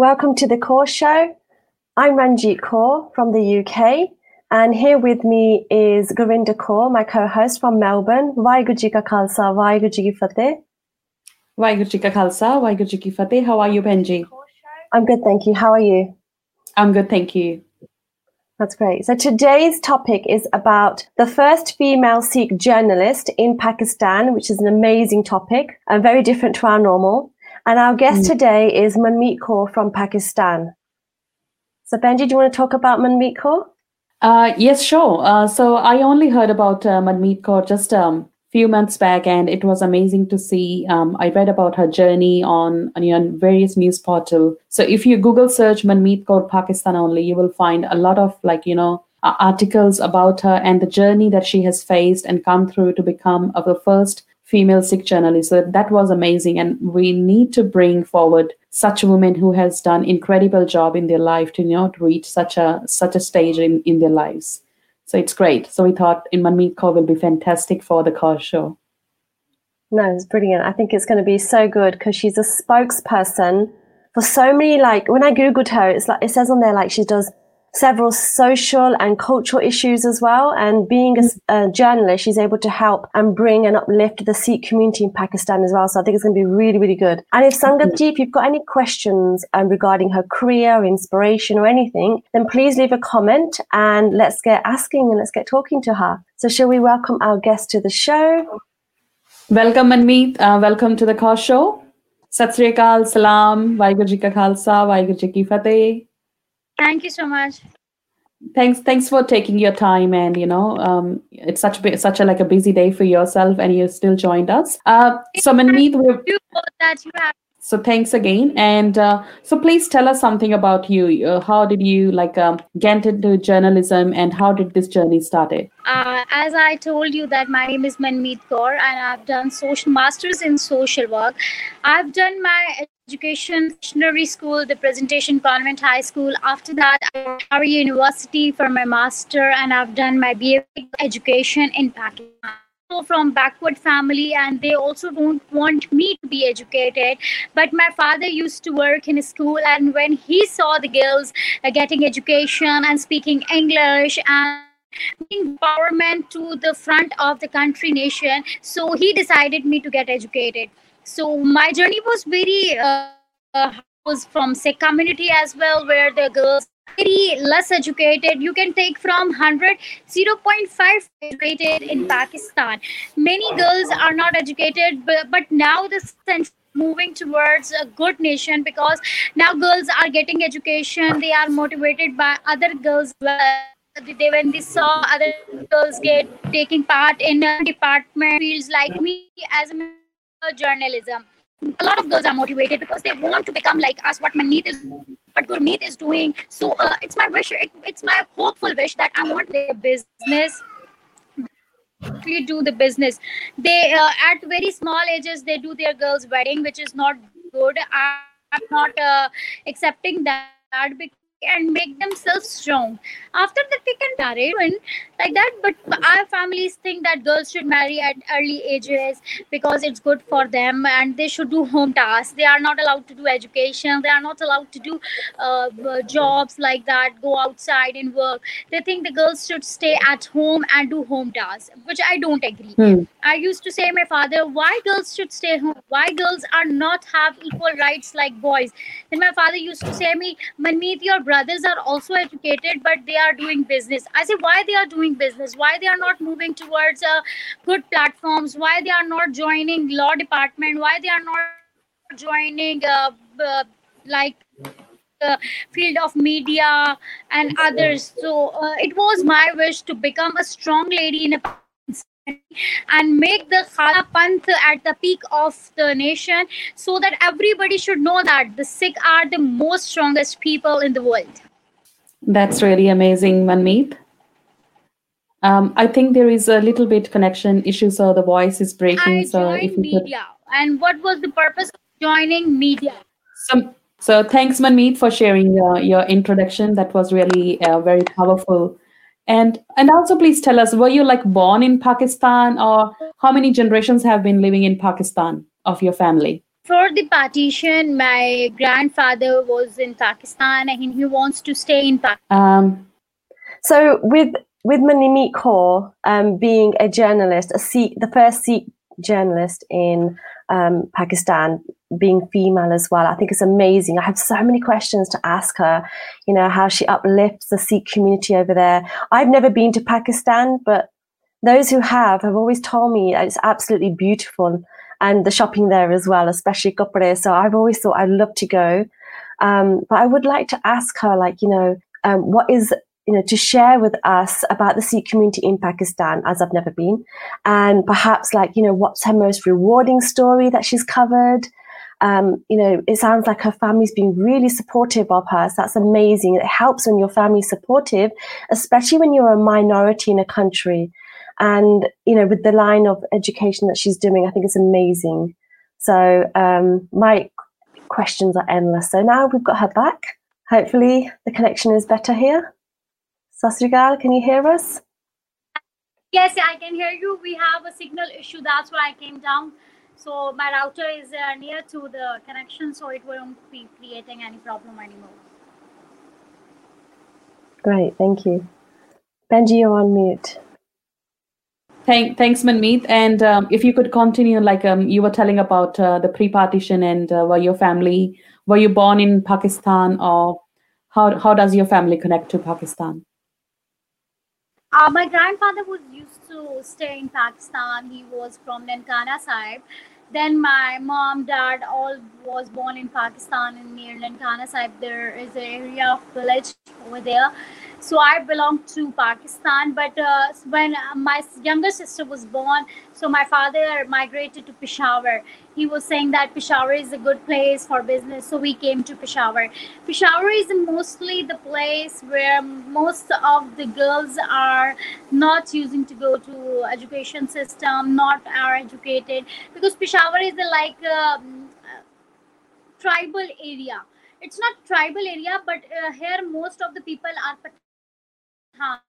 Welcome to the Kaur Show. I'm Ranjit Kaur from the UK, and here with me is Govinda Kaur, my co-host from Melbourne. Vaheguru Ji Ka Khalsa, Vaheguru Ji Ki Fateh. Vaheguru Ka Khalsa, Ki Fateh. How are you, Benji? I'm good, thank you. How are you? I'm good, thank you. That's great. So today's topic is about the first female Sikh journalist in Pakistan, which is an amazing topic and very different to our normal. And our guest Mm. today is Manmeet Kaur from Pakistan. So Benji, do you want to talk about Manmeet Kaur? Uh, yes, sure. Uh, so I only heard about uh, Manmeet Kaur just a um, few months back, and it was amazing to see. Um, I read about her journey on, on you know, various news portal. So if you Google search Manmeet Kaur Pakistan only, you will find a lot of like you know uh, articles about her and the journey that she has faced and come through to become of the first female Sikh journalist. So that was amazing, and we need to bring forward such women who has done incredible job in their life to know reach such a such a stage in in their lives. So it's great. So we thought in Manmeet Kaur will be fantastic for the Kaur show. No, it's brilliant. I think it's going to be so good because she's a spokesperson for so many. Like when I googled her, it's like it says on there like she does several social and cultural issues as well. And being a journalist, she's able to help and bring and uplift the Sikh community in Pakistan as well. So I think it's going to be really, really good. And if Sangat ji, if you've got any questions um, regarding her career, inspiration, or anything, then please leave a comment and let's get asking and let's get talking to her. So shall we welcome our guest to the show? Welcome Manmeet. Uh, welcome to the Kaur show. Sat Sri Akal, Salam, Vaheguru Ji Ka Khalsa, Vaheguru Ji Ki Fateh. Thank you so much. Thanks, thanks for taking your time, and you know, um, it's such a such a like a busy day for yourself, and you still joined us. Uh, so Manmeet, we're that you have So thanks again, and uh, so please tell us something about you. Uh, how did you like um, get into journalism, and how did this journey started? uh, as I told you that my name is Manmeet Kaur and I've done social masters in social work. I've done my education missionary school, the Presentation Convent High School. After that, I went to University for my master and I've done my BA education in Pakistan. From backward family, and they also don't want me to be educated. But my father used to work in a school, and when he saw the girls uh, getting education and speaking English and empowerment to the front of the country nation so he decided me to get educated so my journey was very uh, uh, was from Sikh community as well where the girls very less educated. You can take from 100 0.5 educated in pakistan. Many girls are not educated but, but now the sense moving towards a good nation because now girls are getting education. They are motivated by other girls they when they saw other girls get taking part in department fields like me as a journalism. A lot of girls are motivated because they want to become like us. What Maneet is what Gurmeet is doing. So uh, it's my wish it, it's my hopeful wish that I want their business actually do the business. They uh, at very small ages they do their girls wedding which is not good. I'm not uh, accepting that because and make themselves strong after that they can marry and like that but our families think that girls should marry at early ages because it's good for them and they should do home tasks they are not allowed to do education they are not allowed to do uh, uh, jobs like that go outside and work they think the girls should stay at home and do home tasks which i don't agree Hmm. I used to say my father, why girls should stay home? Why girls are not have equal rights like boys? Then my father used to say me, Manmeet, your brothers are also educated, but they are doing business. I say why they are doing business? Why they are not moving towards uh, good platforms? Why they are not joining law department? Why they are not joining uh, uh, like the field of media and others. So uh, it was my wish to become a strong lady in a and make the Khalsa Panth at the peak of the nation so that everybody should know that the Sikh are the most strongest people in the world. That's really amazing, Manmeet. Um, I think there is a little bit connection issue, so the voice is breaking. I so if you could, media. And what was the purpose of joining media? some, so thanks, Manmeet, for sharing your, your introduction. That was really uh, very powerful. And and also, please tell us, were you like born in Pakistan, or how many generations have been living in Pakistan of your family? for the partition, my grandfather was in Pakistan and he wants to stay in Pakistan. Um, So with with Manmeet Kaur um, being a journalist, a Sikh, the first Sikh journalist in um, Pakistan, being female as well, I think it's amazing. I have so many questions to ask her. You know how she uplifts the Sikh community over there. I've never been to Pakistan, but those who have have always told me it's absolutely beautiful, and the shopping there as well, especially Kapre. So I've always thought I'd love to go. Um, but I would like to ask her, like, you know, um, what is you know, to share with us about the Sikh community in Pakistan, as I've never been, and perhaps like, you know, what's her most rewarding story that she's covered. Um, you know, it sounds like her family's been really supportive of her. So that's amazing. It helps when your family's supportive, especially when you're a minority in a country. And, you know, with the line of education that she's doing, I think it's amazing. So um, my questions are endless. So now we've got her back. Hopefully the connection is better here. Sasrigal, can you hear us? Yes, I can hear you. We have a signal issue. That's why I came down. So my router is uh, near to the connection, so it won't be creating any problem anymore. Great, thank you. Benji, you're on mute. Thank, thanks, Manmeet. And um, if you could continue, like um, you were telling about uh, the pre-partition and uh, were your family, were you born in Pakistan or how, how does your family connect to Pakistan? Uh, my grandfather was used to stay in Pakistan. He was from Nankana Sahib. Then my mom, dad, all was born in Pakistan in near Nankana Sahib. There is an area of village over there. So I belong to Pakistan. But uh, when my younger sister was born, so my father migrated to Peshawar. He was saying that Peshawar is a good place for business, so we came to Peshawar. Peshawar is mostly the place where most of the girls are not using to go to education system, not are educated because Peshawar is a, like a, tribal area. It's not tribal area, but uh, here most of the people are Pathans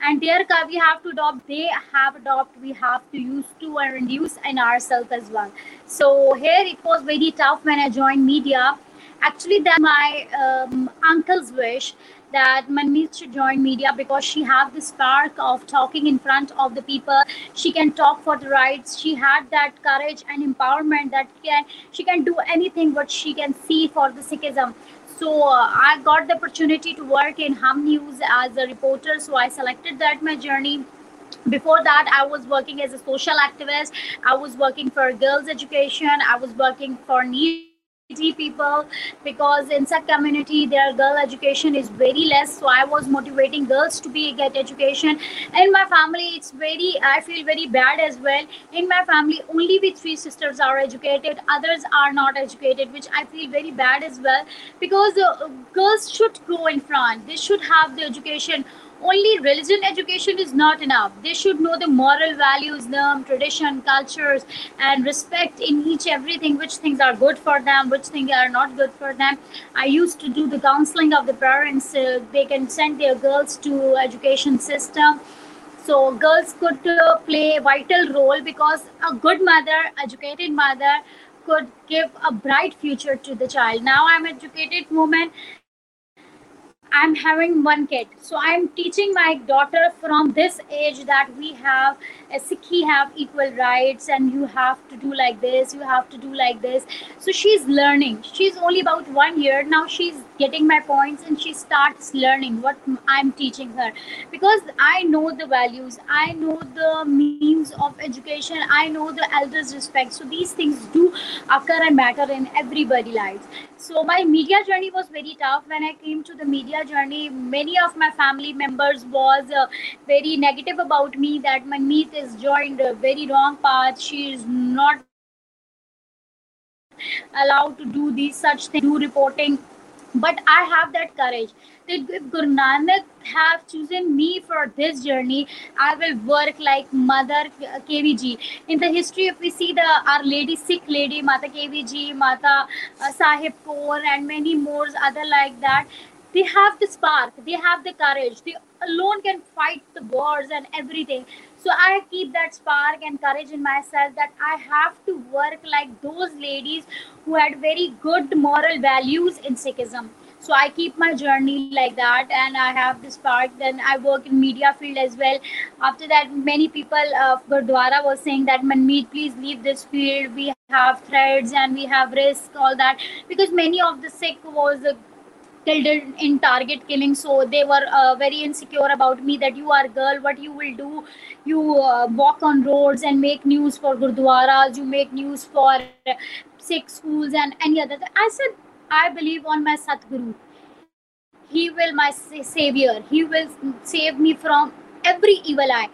and there we have to adopt they have adopt we have to use to and reduce in ourselves as well so here it was very tough when i joined media actually that my um, uncle's wish that Manmeet should join media because she had the spark of talking in front of the people. She can talk for the rights. She had that courage and empowerment that can she can do anything what she can see for the Sikhism. So uh, I got the opportunity to work in Hum News as a reporter. So I selected that my journey. Before that i was working as a social activist. I was working for girls education. I was working for needy people because in such community their girl education is very less. So i was motivating girls to be get education. In my family it's very i feel very bad as well. In my family only we three sisters are educated. Others are not educated which i feel very bad as well. Because uh, girls should go in front. They should have the education only religion education is not enough. They should know the moral values, the tradition, cultures, and respect in each everything. Which things are good for them, which things are not good for them. I used to do the counseling of the parents. Uh, they can send their girls to education system. So girls could uh, play a vital role because a good mother, educated mother, could give a bright future to the child. Now I'm educated woman I'm having one kid. So I'm teaching my daughter from this age that we have a Sikhi have equal rights and you have to do like this, you have to do like this. So she's learning. She's only about one year. Now she's getting my points and she starts learning what I'm teaching her. Because I know the values, I know the means of education, I know the elders' respect. So these things do occur and matter in everybody lives. So my media journey was very tough. When I came to the media journey, many of my family members was uh, very negative about me that Manmeet is joined a very wrong path. She is not allowed to do these such things, do reporting. But I have that courage that if Guru Nanak have chosen me for this journey, I will work like Mother Khivi Ji. In the history, if we see the Our Lady, Sikh Lady, Mata Khivi Ji, Mata uh, Sahib Kaur, and many more other like that, they have the spark they have the courage they alone can fight the wars and everything. So i keep that spark and courage in myself that i have to work like those ladies who had very good moral values in sikhism. So i keep my journey like that and i have this spark. Then i work in media field as well. After that many people of gurdwara was saying that manmeet please leave this field. We have threats and we have risk all that. Because many of the sikh was killed in target killing. So they were uh, very insecure about me that you are a girl what you will do? You uh, walk on roads and make news for gurdwaras you make news for sikh schools and any other i said i believe on my satguru. He will my savior. He will save me from every evil eye.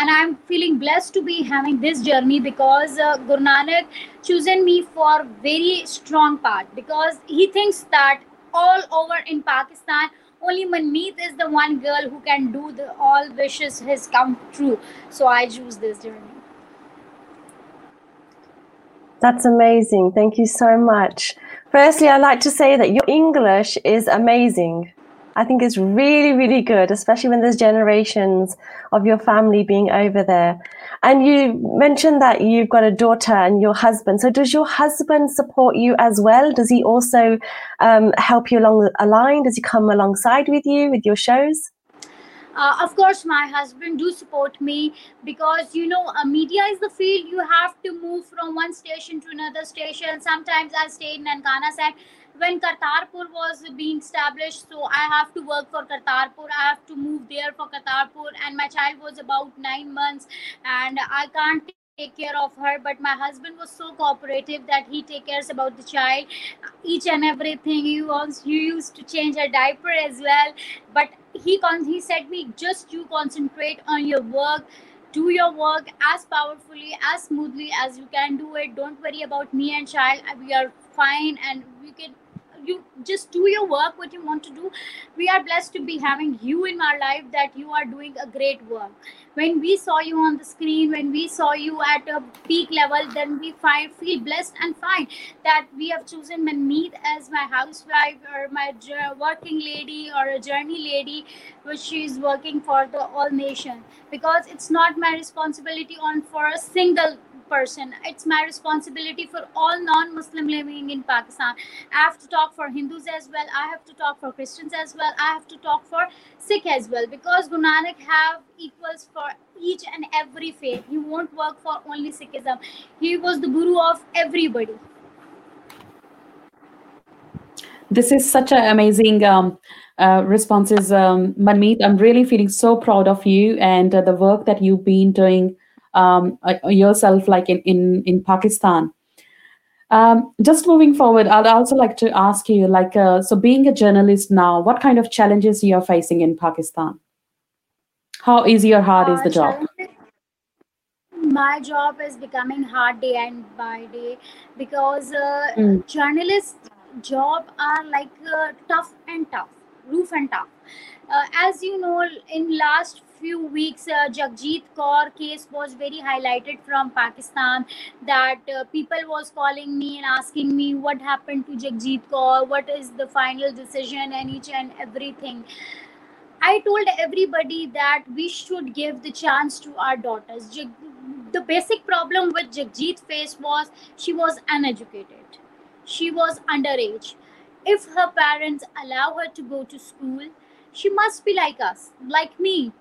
And i'm feeling blessed to be having this journey because uh, guru nanak chosen me for very strong part because he thinks that all over in Pakistan. Only Manmeet is the one girl who can do the all wishes his come true. So I choose this journey. That's amazing. Thank you so much. Firstly, I'd like to say that your English is amazing. I think it's really, really good, especially when there's generations of your family being over there. And you mentioned that you've got a daughter and your husband. So does your husband support you as well? Does he also um, help you along a line? Does he come alongside with you with your shows? Uh, of course my husband do support me because you know uh, media is the field you have to move from one station to another station sometimes i stay in nankana side when Kartarpur was being established, so I have to work for Kartarpur. I have to move there for Kartarpur, and my child was about nine months, and I can't take care of her but my husband was so cooperative that he take cares about the child. Each and everything he wants he used to change her diaper as well but he con- he said me just you concentrate on your work do your work as powerfully as smoothly as you can do it. Don't worry about me and child. We are fine and we can you just do your work what you want to do. We are blessed to be having you in our life that you are doing a great work. When we saw you on the screen when we saw you at a peak level then we find feel blessed and fine that we have chosen Manmeet as my housewife or my working lady or a journey lady which she is working for the all nation. Because it's not my responsibility on for a single person. It's my responsibility for all non-Muslim living in Pakistan. I have to talk for Hindus as well. I have to talk for Christians as well. I have to talk for Sikh as well because Guru Nanak have equals for each and every faith. He won't work for only Sikhism. He was the guru of everybody. This is such an amazing um, uh, responses, um, Manmeet. I'm really feeling so proud of you and uh, the work that you've been doing um, uh, yourself like in, in, in Pakistan. Um, just moving forward, I'd also like to ask you, like, uh, so being a journalist now, what kind of challenges you are facing in Pakistan? How easy or hard uh, is the job? My job is becoming hard day and by day because uh, mm. journalist job are like uh, tough and tough, roof and tough. Uh, as you know, in last few weeks, uh, Jagjit Kaur case was very highlighted from Pakistan. That uh, people was calling me and asking me what happened to Jagjit Kaur, what is the final decision, and each and everything. I told everybody that we should give the chance to our daughters. The basic problem with Jagjit faced was she was uneducated. She was underage. If her parents allow her to go to school, she must be like us, like me.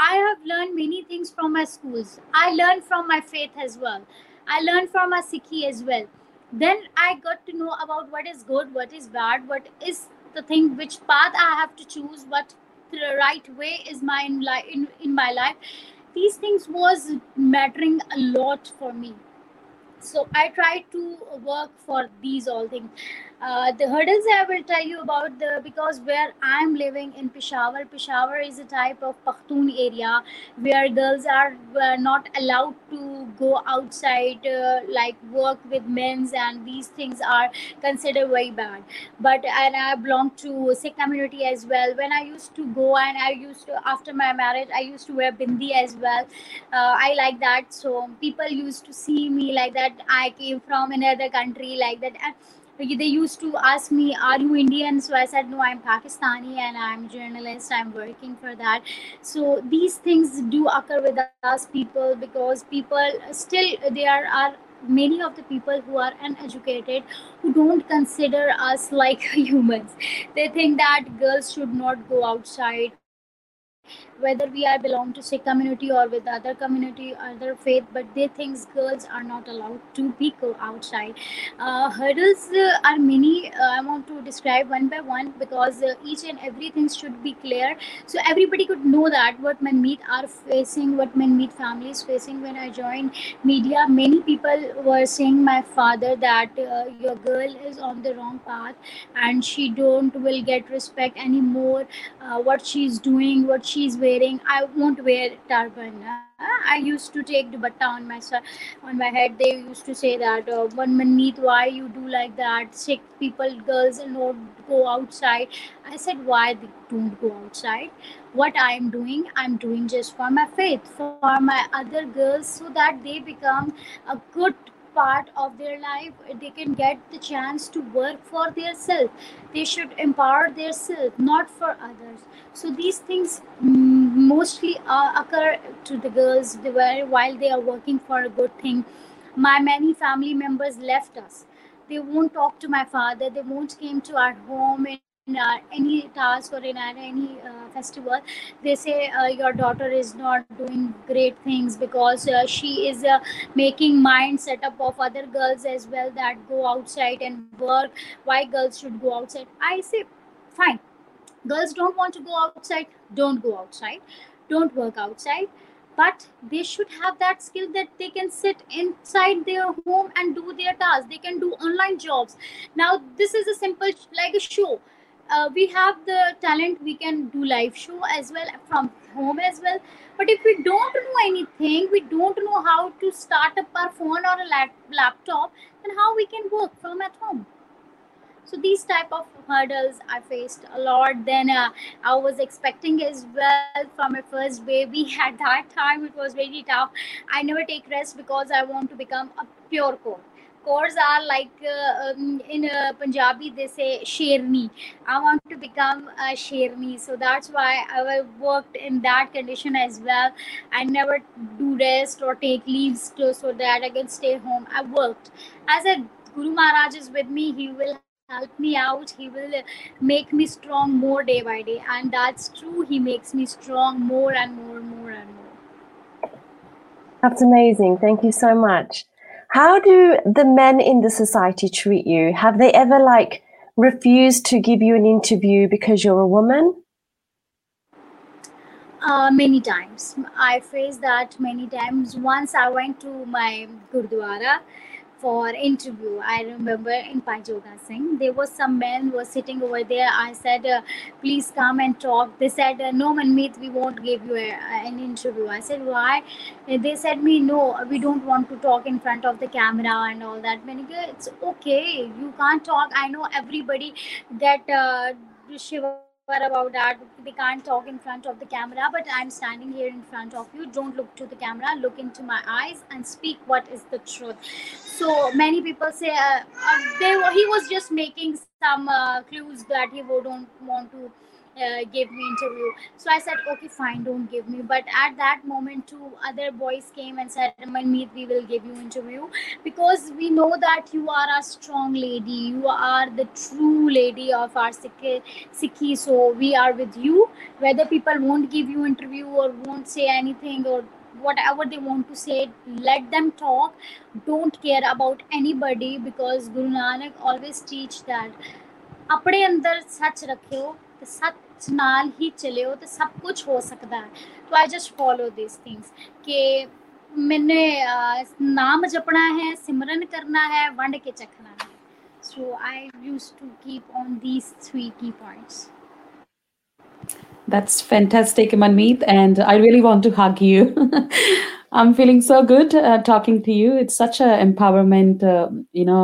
I have learned many things from my schools. I learned from my faith as well. I learned from my Sikhi as well. Then I got to know about what is good, what is bad, what is the thing, which path I have to choose, what the right way is my in, in, in my life. These things was mattering a lot for me. So I try to work for these all things uh, the hurdles I will tell you about the because where I'm living in Peshawar, Peshawar is a type of Pakhtun area where girls are uh, not allowed to go outside, uh, like work with men's, and these things are considered very bad. But and I belong to Sikh community as well. When I used to go and I used to after my marriage, I used to wear bindi as well. Uh, I like that, so people used to see me like that. I came from another country like that. And, they used to ask me are you indian? So i said no i'm pakistani and i'm journalist. I'm working for that. So these things do occur with us people because people still there are many of the people who are uneducated who don't consider us like humans. They think that girls should not go outside whether we are belong to Sikh community or with other community, other faith, but they think girls are not allowed to be go outside. Uh, hurdles uh, are many. Uh, I want to describe one by one because uh, each and everything should be clear, so everybody could know that what Manmeet are facing, what Manmeet family is facing. When I joined media, many people were saying my father that uh, your girl is on the wrong path and she don't will get respect anymore. Uh, what she's doing, what she's wearing i won't wear turban i used to take dupatta on my on my head. They used to say that uh, one minute why you do like that? Sikh people girls not go outside. I said why they don't go outside? What i am doing i'm doing just for my faith for my other girls so that they become a good part of their life they can get the chance to work for their self. They should empower their self not for others. So these things mm, mostly uh, occur to the girls while they are working for a good thing. My many family members left us. They won't talk to my father. They won't came to our home uh, any task or in any uh, festival they say uh, your daughter is not doing great things because uh, she is uh, making mind setup of other girls as well that go outside and work. Why girls should go outside? I say fine. Girls don't want to go outside don't go outside. Don't work outside. But they should have that skill that they can sit inside their home and do their tasks they can do online jobs. Now this is a simple like a show uh, we have the talent we can do live show as well from home as well. But if we don't know anything we don't know how to start up our phone or a lap- laptop then how we can work from at home? So these type of hurdles i faced a lot then uh, i was expecting as well from my first baby. At that time it was very tough. I never take rest because i want to become a pure Kaur course are like uh, um, in uh, Punjabi they say sherni. I want to become a sherni, so that's why I worked in that condition as well. I never do rest or take leaves to, so that I can stay home. I worked. As a Guru Maharaj is with me, he will help me out he will make me strong more day by day and that's true he makes me strong more and more and more and more that's amazing thank you so much how do the men in the society treat you? Have they ever like refused to give you an interview because you're a woman? Uh, many times. I faced that many times. Once I went to my Gurdwara for interview. I remember in Bhai Joga Singh, there was some men were sitting over there. I said, uh, please come and talk. They said, uh, no, Manmeet, we won't give you a, an interview. I said, why? They said me, no, we don't want to talk in front of the camera and all that. Maniga, it's okay. You can't talk. I know everybody that uh, Shiva about that they can't talk in front of the camera but i'm standing here in front of you. Don't look to the camera. Look into my eyes and speak what is the truth. So many people say uh, uh, they he was just making some uh, clues that he would don't want to uh, gave me interview. So i said okay fine don't give me. But at that moment two other boys came and said Manmeet, we will give you interview because we know that you are a strong lady. You are the true lady of our Sikh, Sikhi. So we are with you. Whether people won't give you interview or won't say anything or whatever they want to say let them talk. Don't care about anybody because guru nanak always teach that ਆਪਣੇ ਅੰਦਰ ਸੱਚ ਰੱਖਿਓ ਤੇ ਸੱਚ ਨਾਲ ਹੀ ਚਲਿਓ ਤੇ ਸਭ ਕੁਝ ਹੋ ਸਕਦਾ ਹੈ so I just follow these things ਕਿ ਮੈਨੇ ਨਾਮ ਜਪਣਾ ਹੈ ਸਿਮਰਨ ਕਰਨਾ ਹੈ ਵੰਡ ਕੇ ਚੱਖਣਾ ਹੈ so I used to keep on these 3 key points That's fantastic, Manmeet, and I really want to hug you. I'm feeling so good uh, talking to you. It's such an empowerment, uh, you know,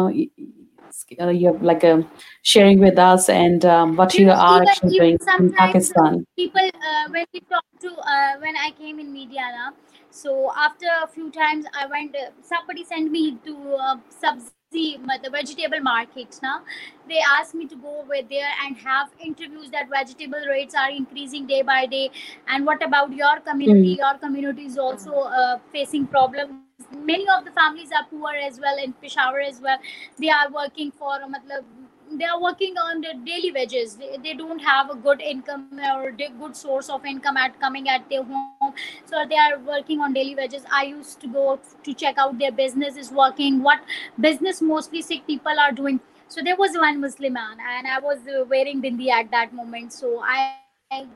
uh, you have like a sharing with us and um, what you, you are actually doing in Pakistan. People, uh, when we talk to, uh, when I came in media now, so after a few times I went, uh, somebody sent me to uh, Subs the vegetable market now they asked me to go over there and have interviews that vegetable rates are increasing day by day and what about your community mm. your community is also uh, facing problems many of the families are poor as well in peshawar as well. They are working for matlab, they are working on the daily wages. They, they don't have a good income or good source of income at coming at their home. So they are working on daily wages. I used to go to check out their business is working what business mostly Sikh people are doing. So there was one muslim man and i was uh, wearing bindi at that moment. So i I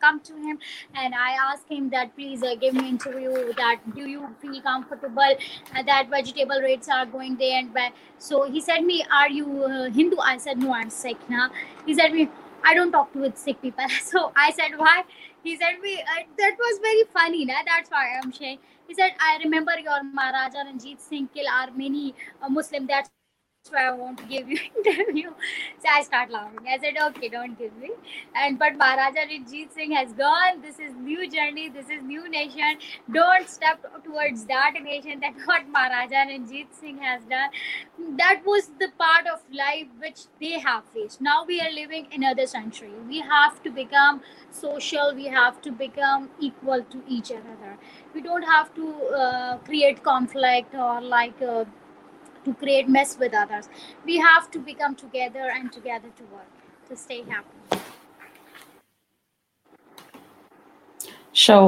come to him and I ask him that please uh, give me interview that do you feel comfortable uh, that vegetable rates are going there and back. So he said me, are you uh, Hindu? I said no, I'm Sikh now. He said me, I don't talk to with Sikh people. So I said why? He said me, uh, that was very funny. Na? That's why I'm saying. He said, I remember your Maharaja Ranjit Singh kill Armeni uh, Muslim. That's why I want to give you interview. So I start laughing. I said, okay, don't give me. And but Maharaja Ranjit Singh has gone. This is new journey. This is new nation. Don't step towards that nation. That what Maharaja Ranjit Singh has done. That was the part of life which they have faced. Now we are living in another century. We have to become social. We have to become equal to each other. We don't have to uh, create conflict or like. Uh, to create mess with others. We have to become together and together to work to stay happy. So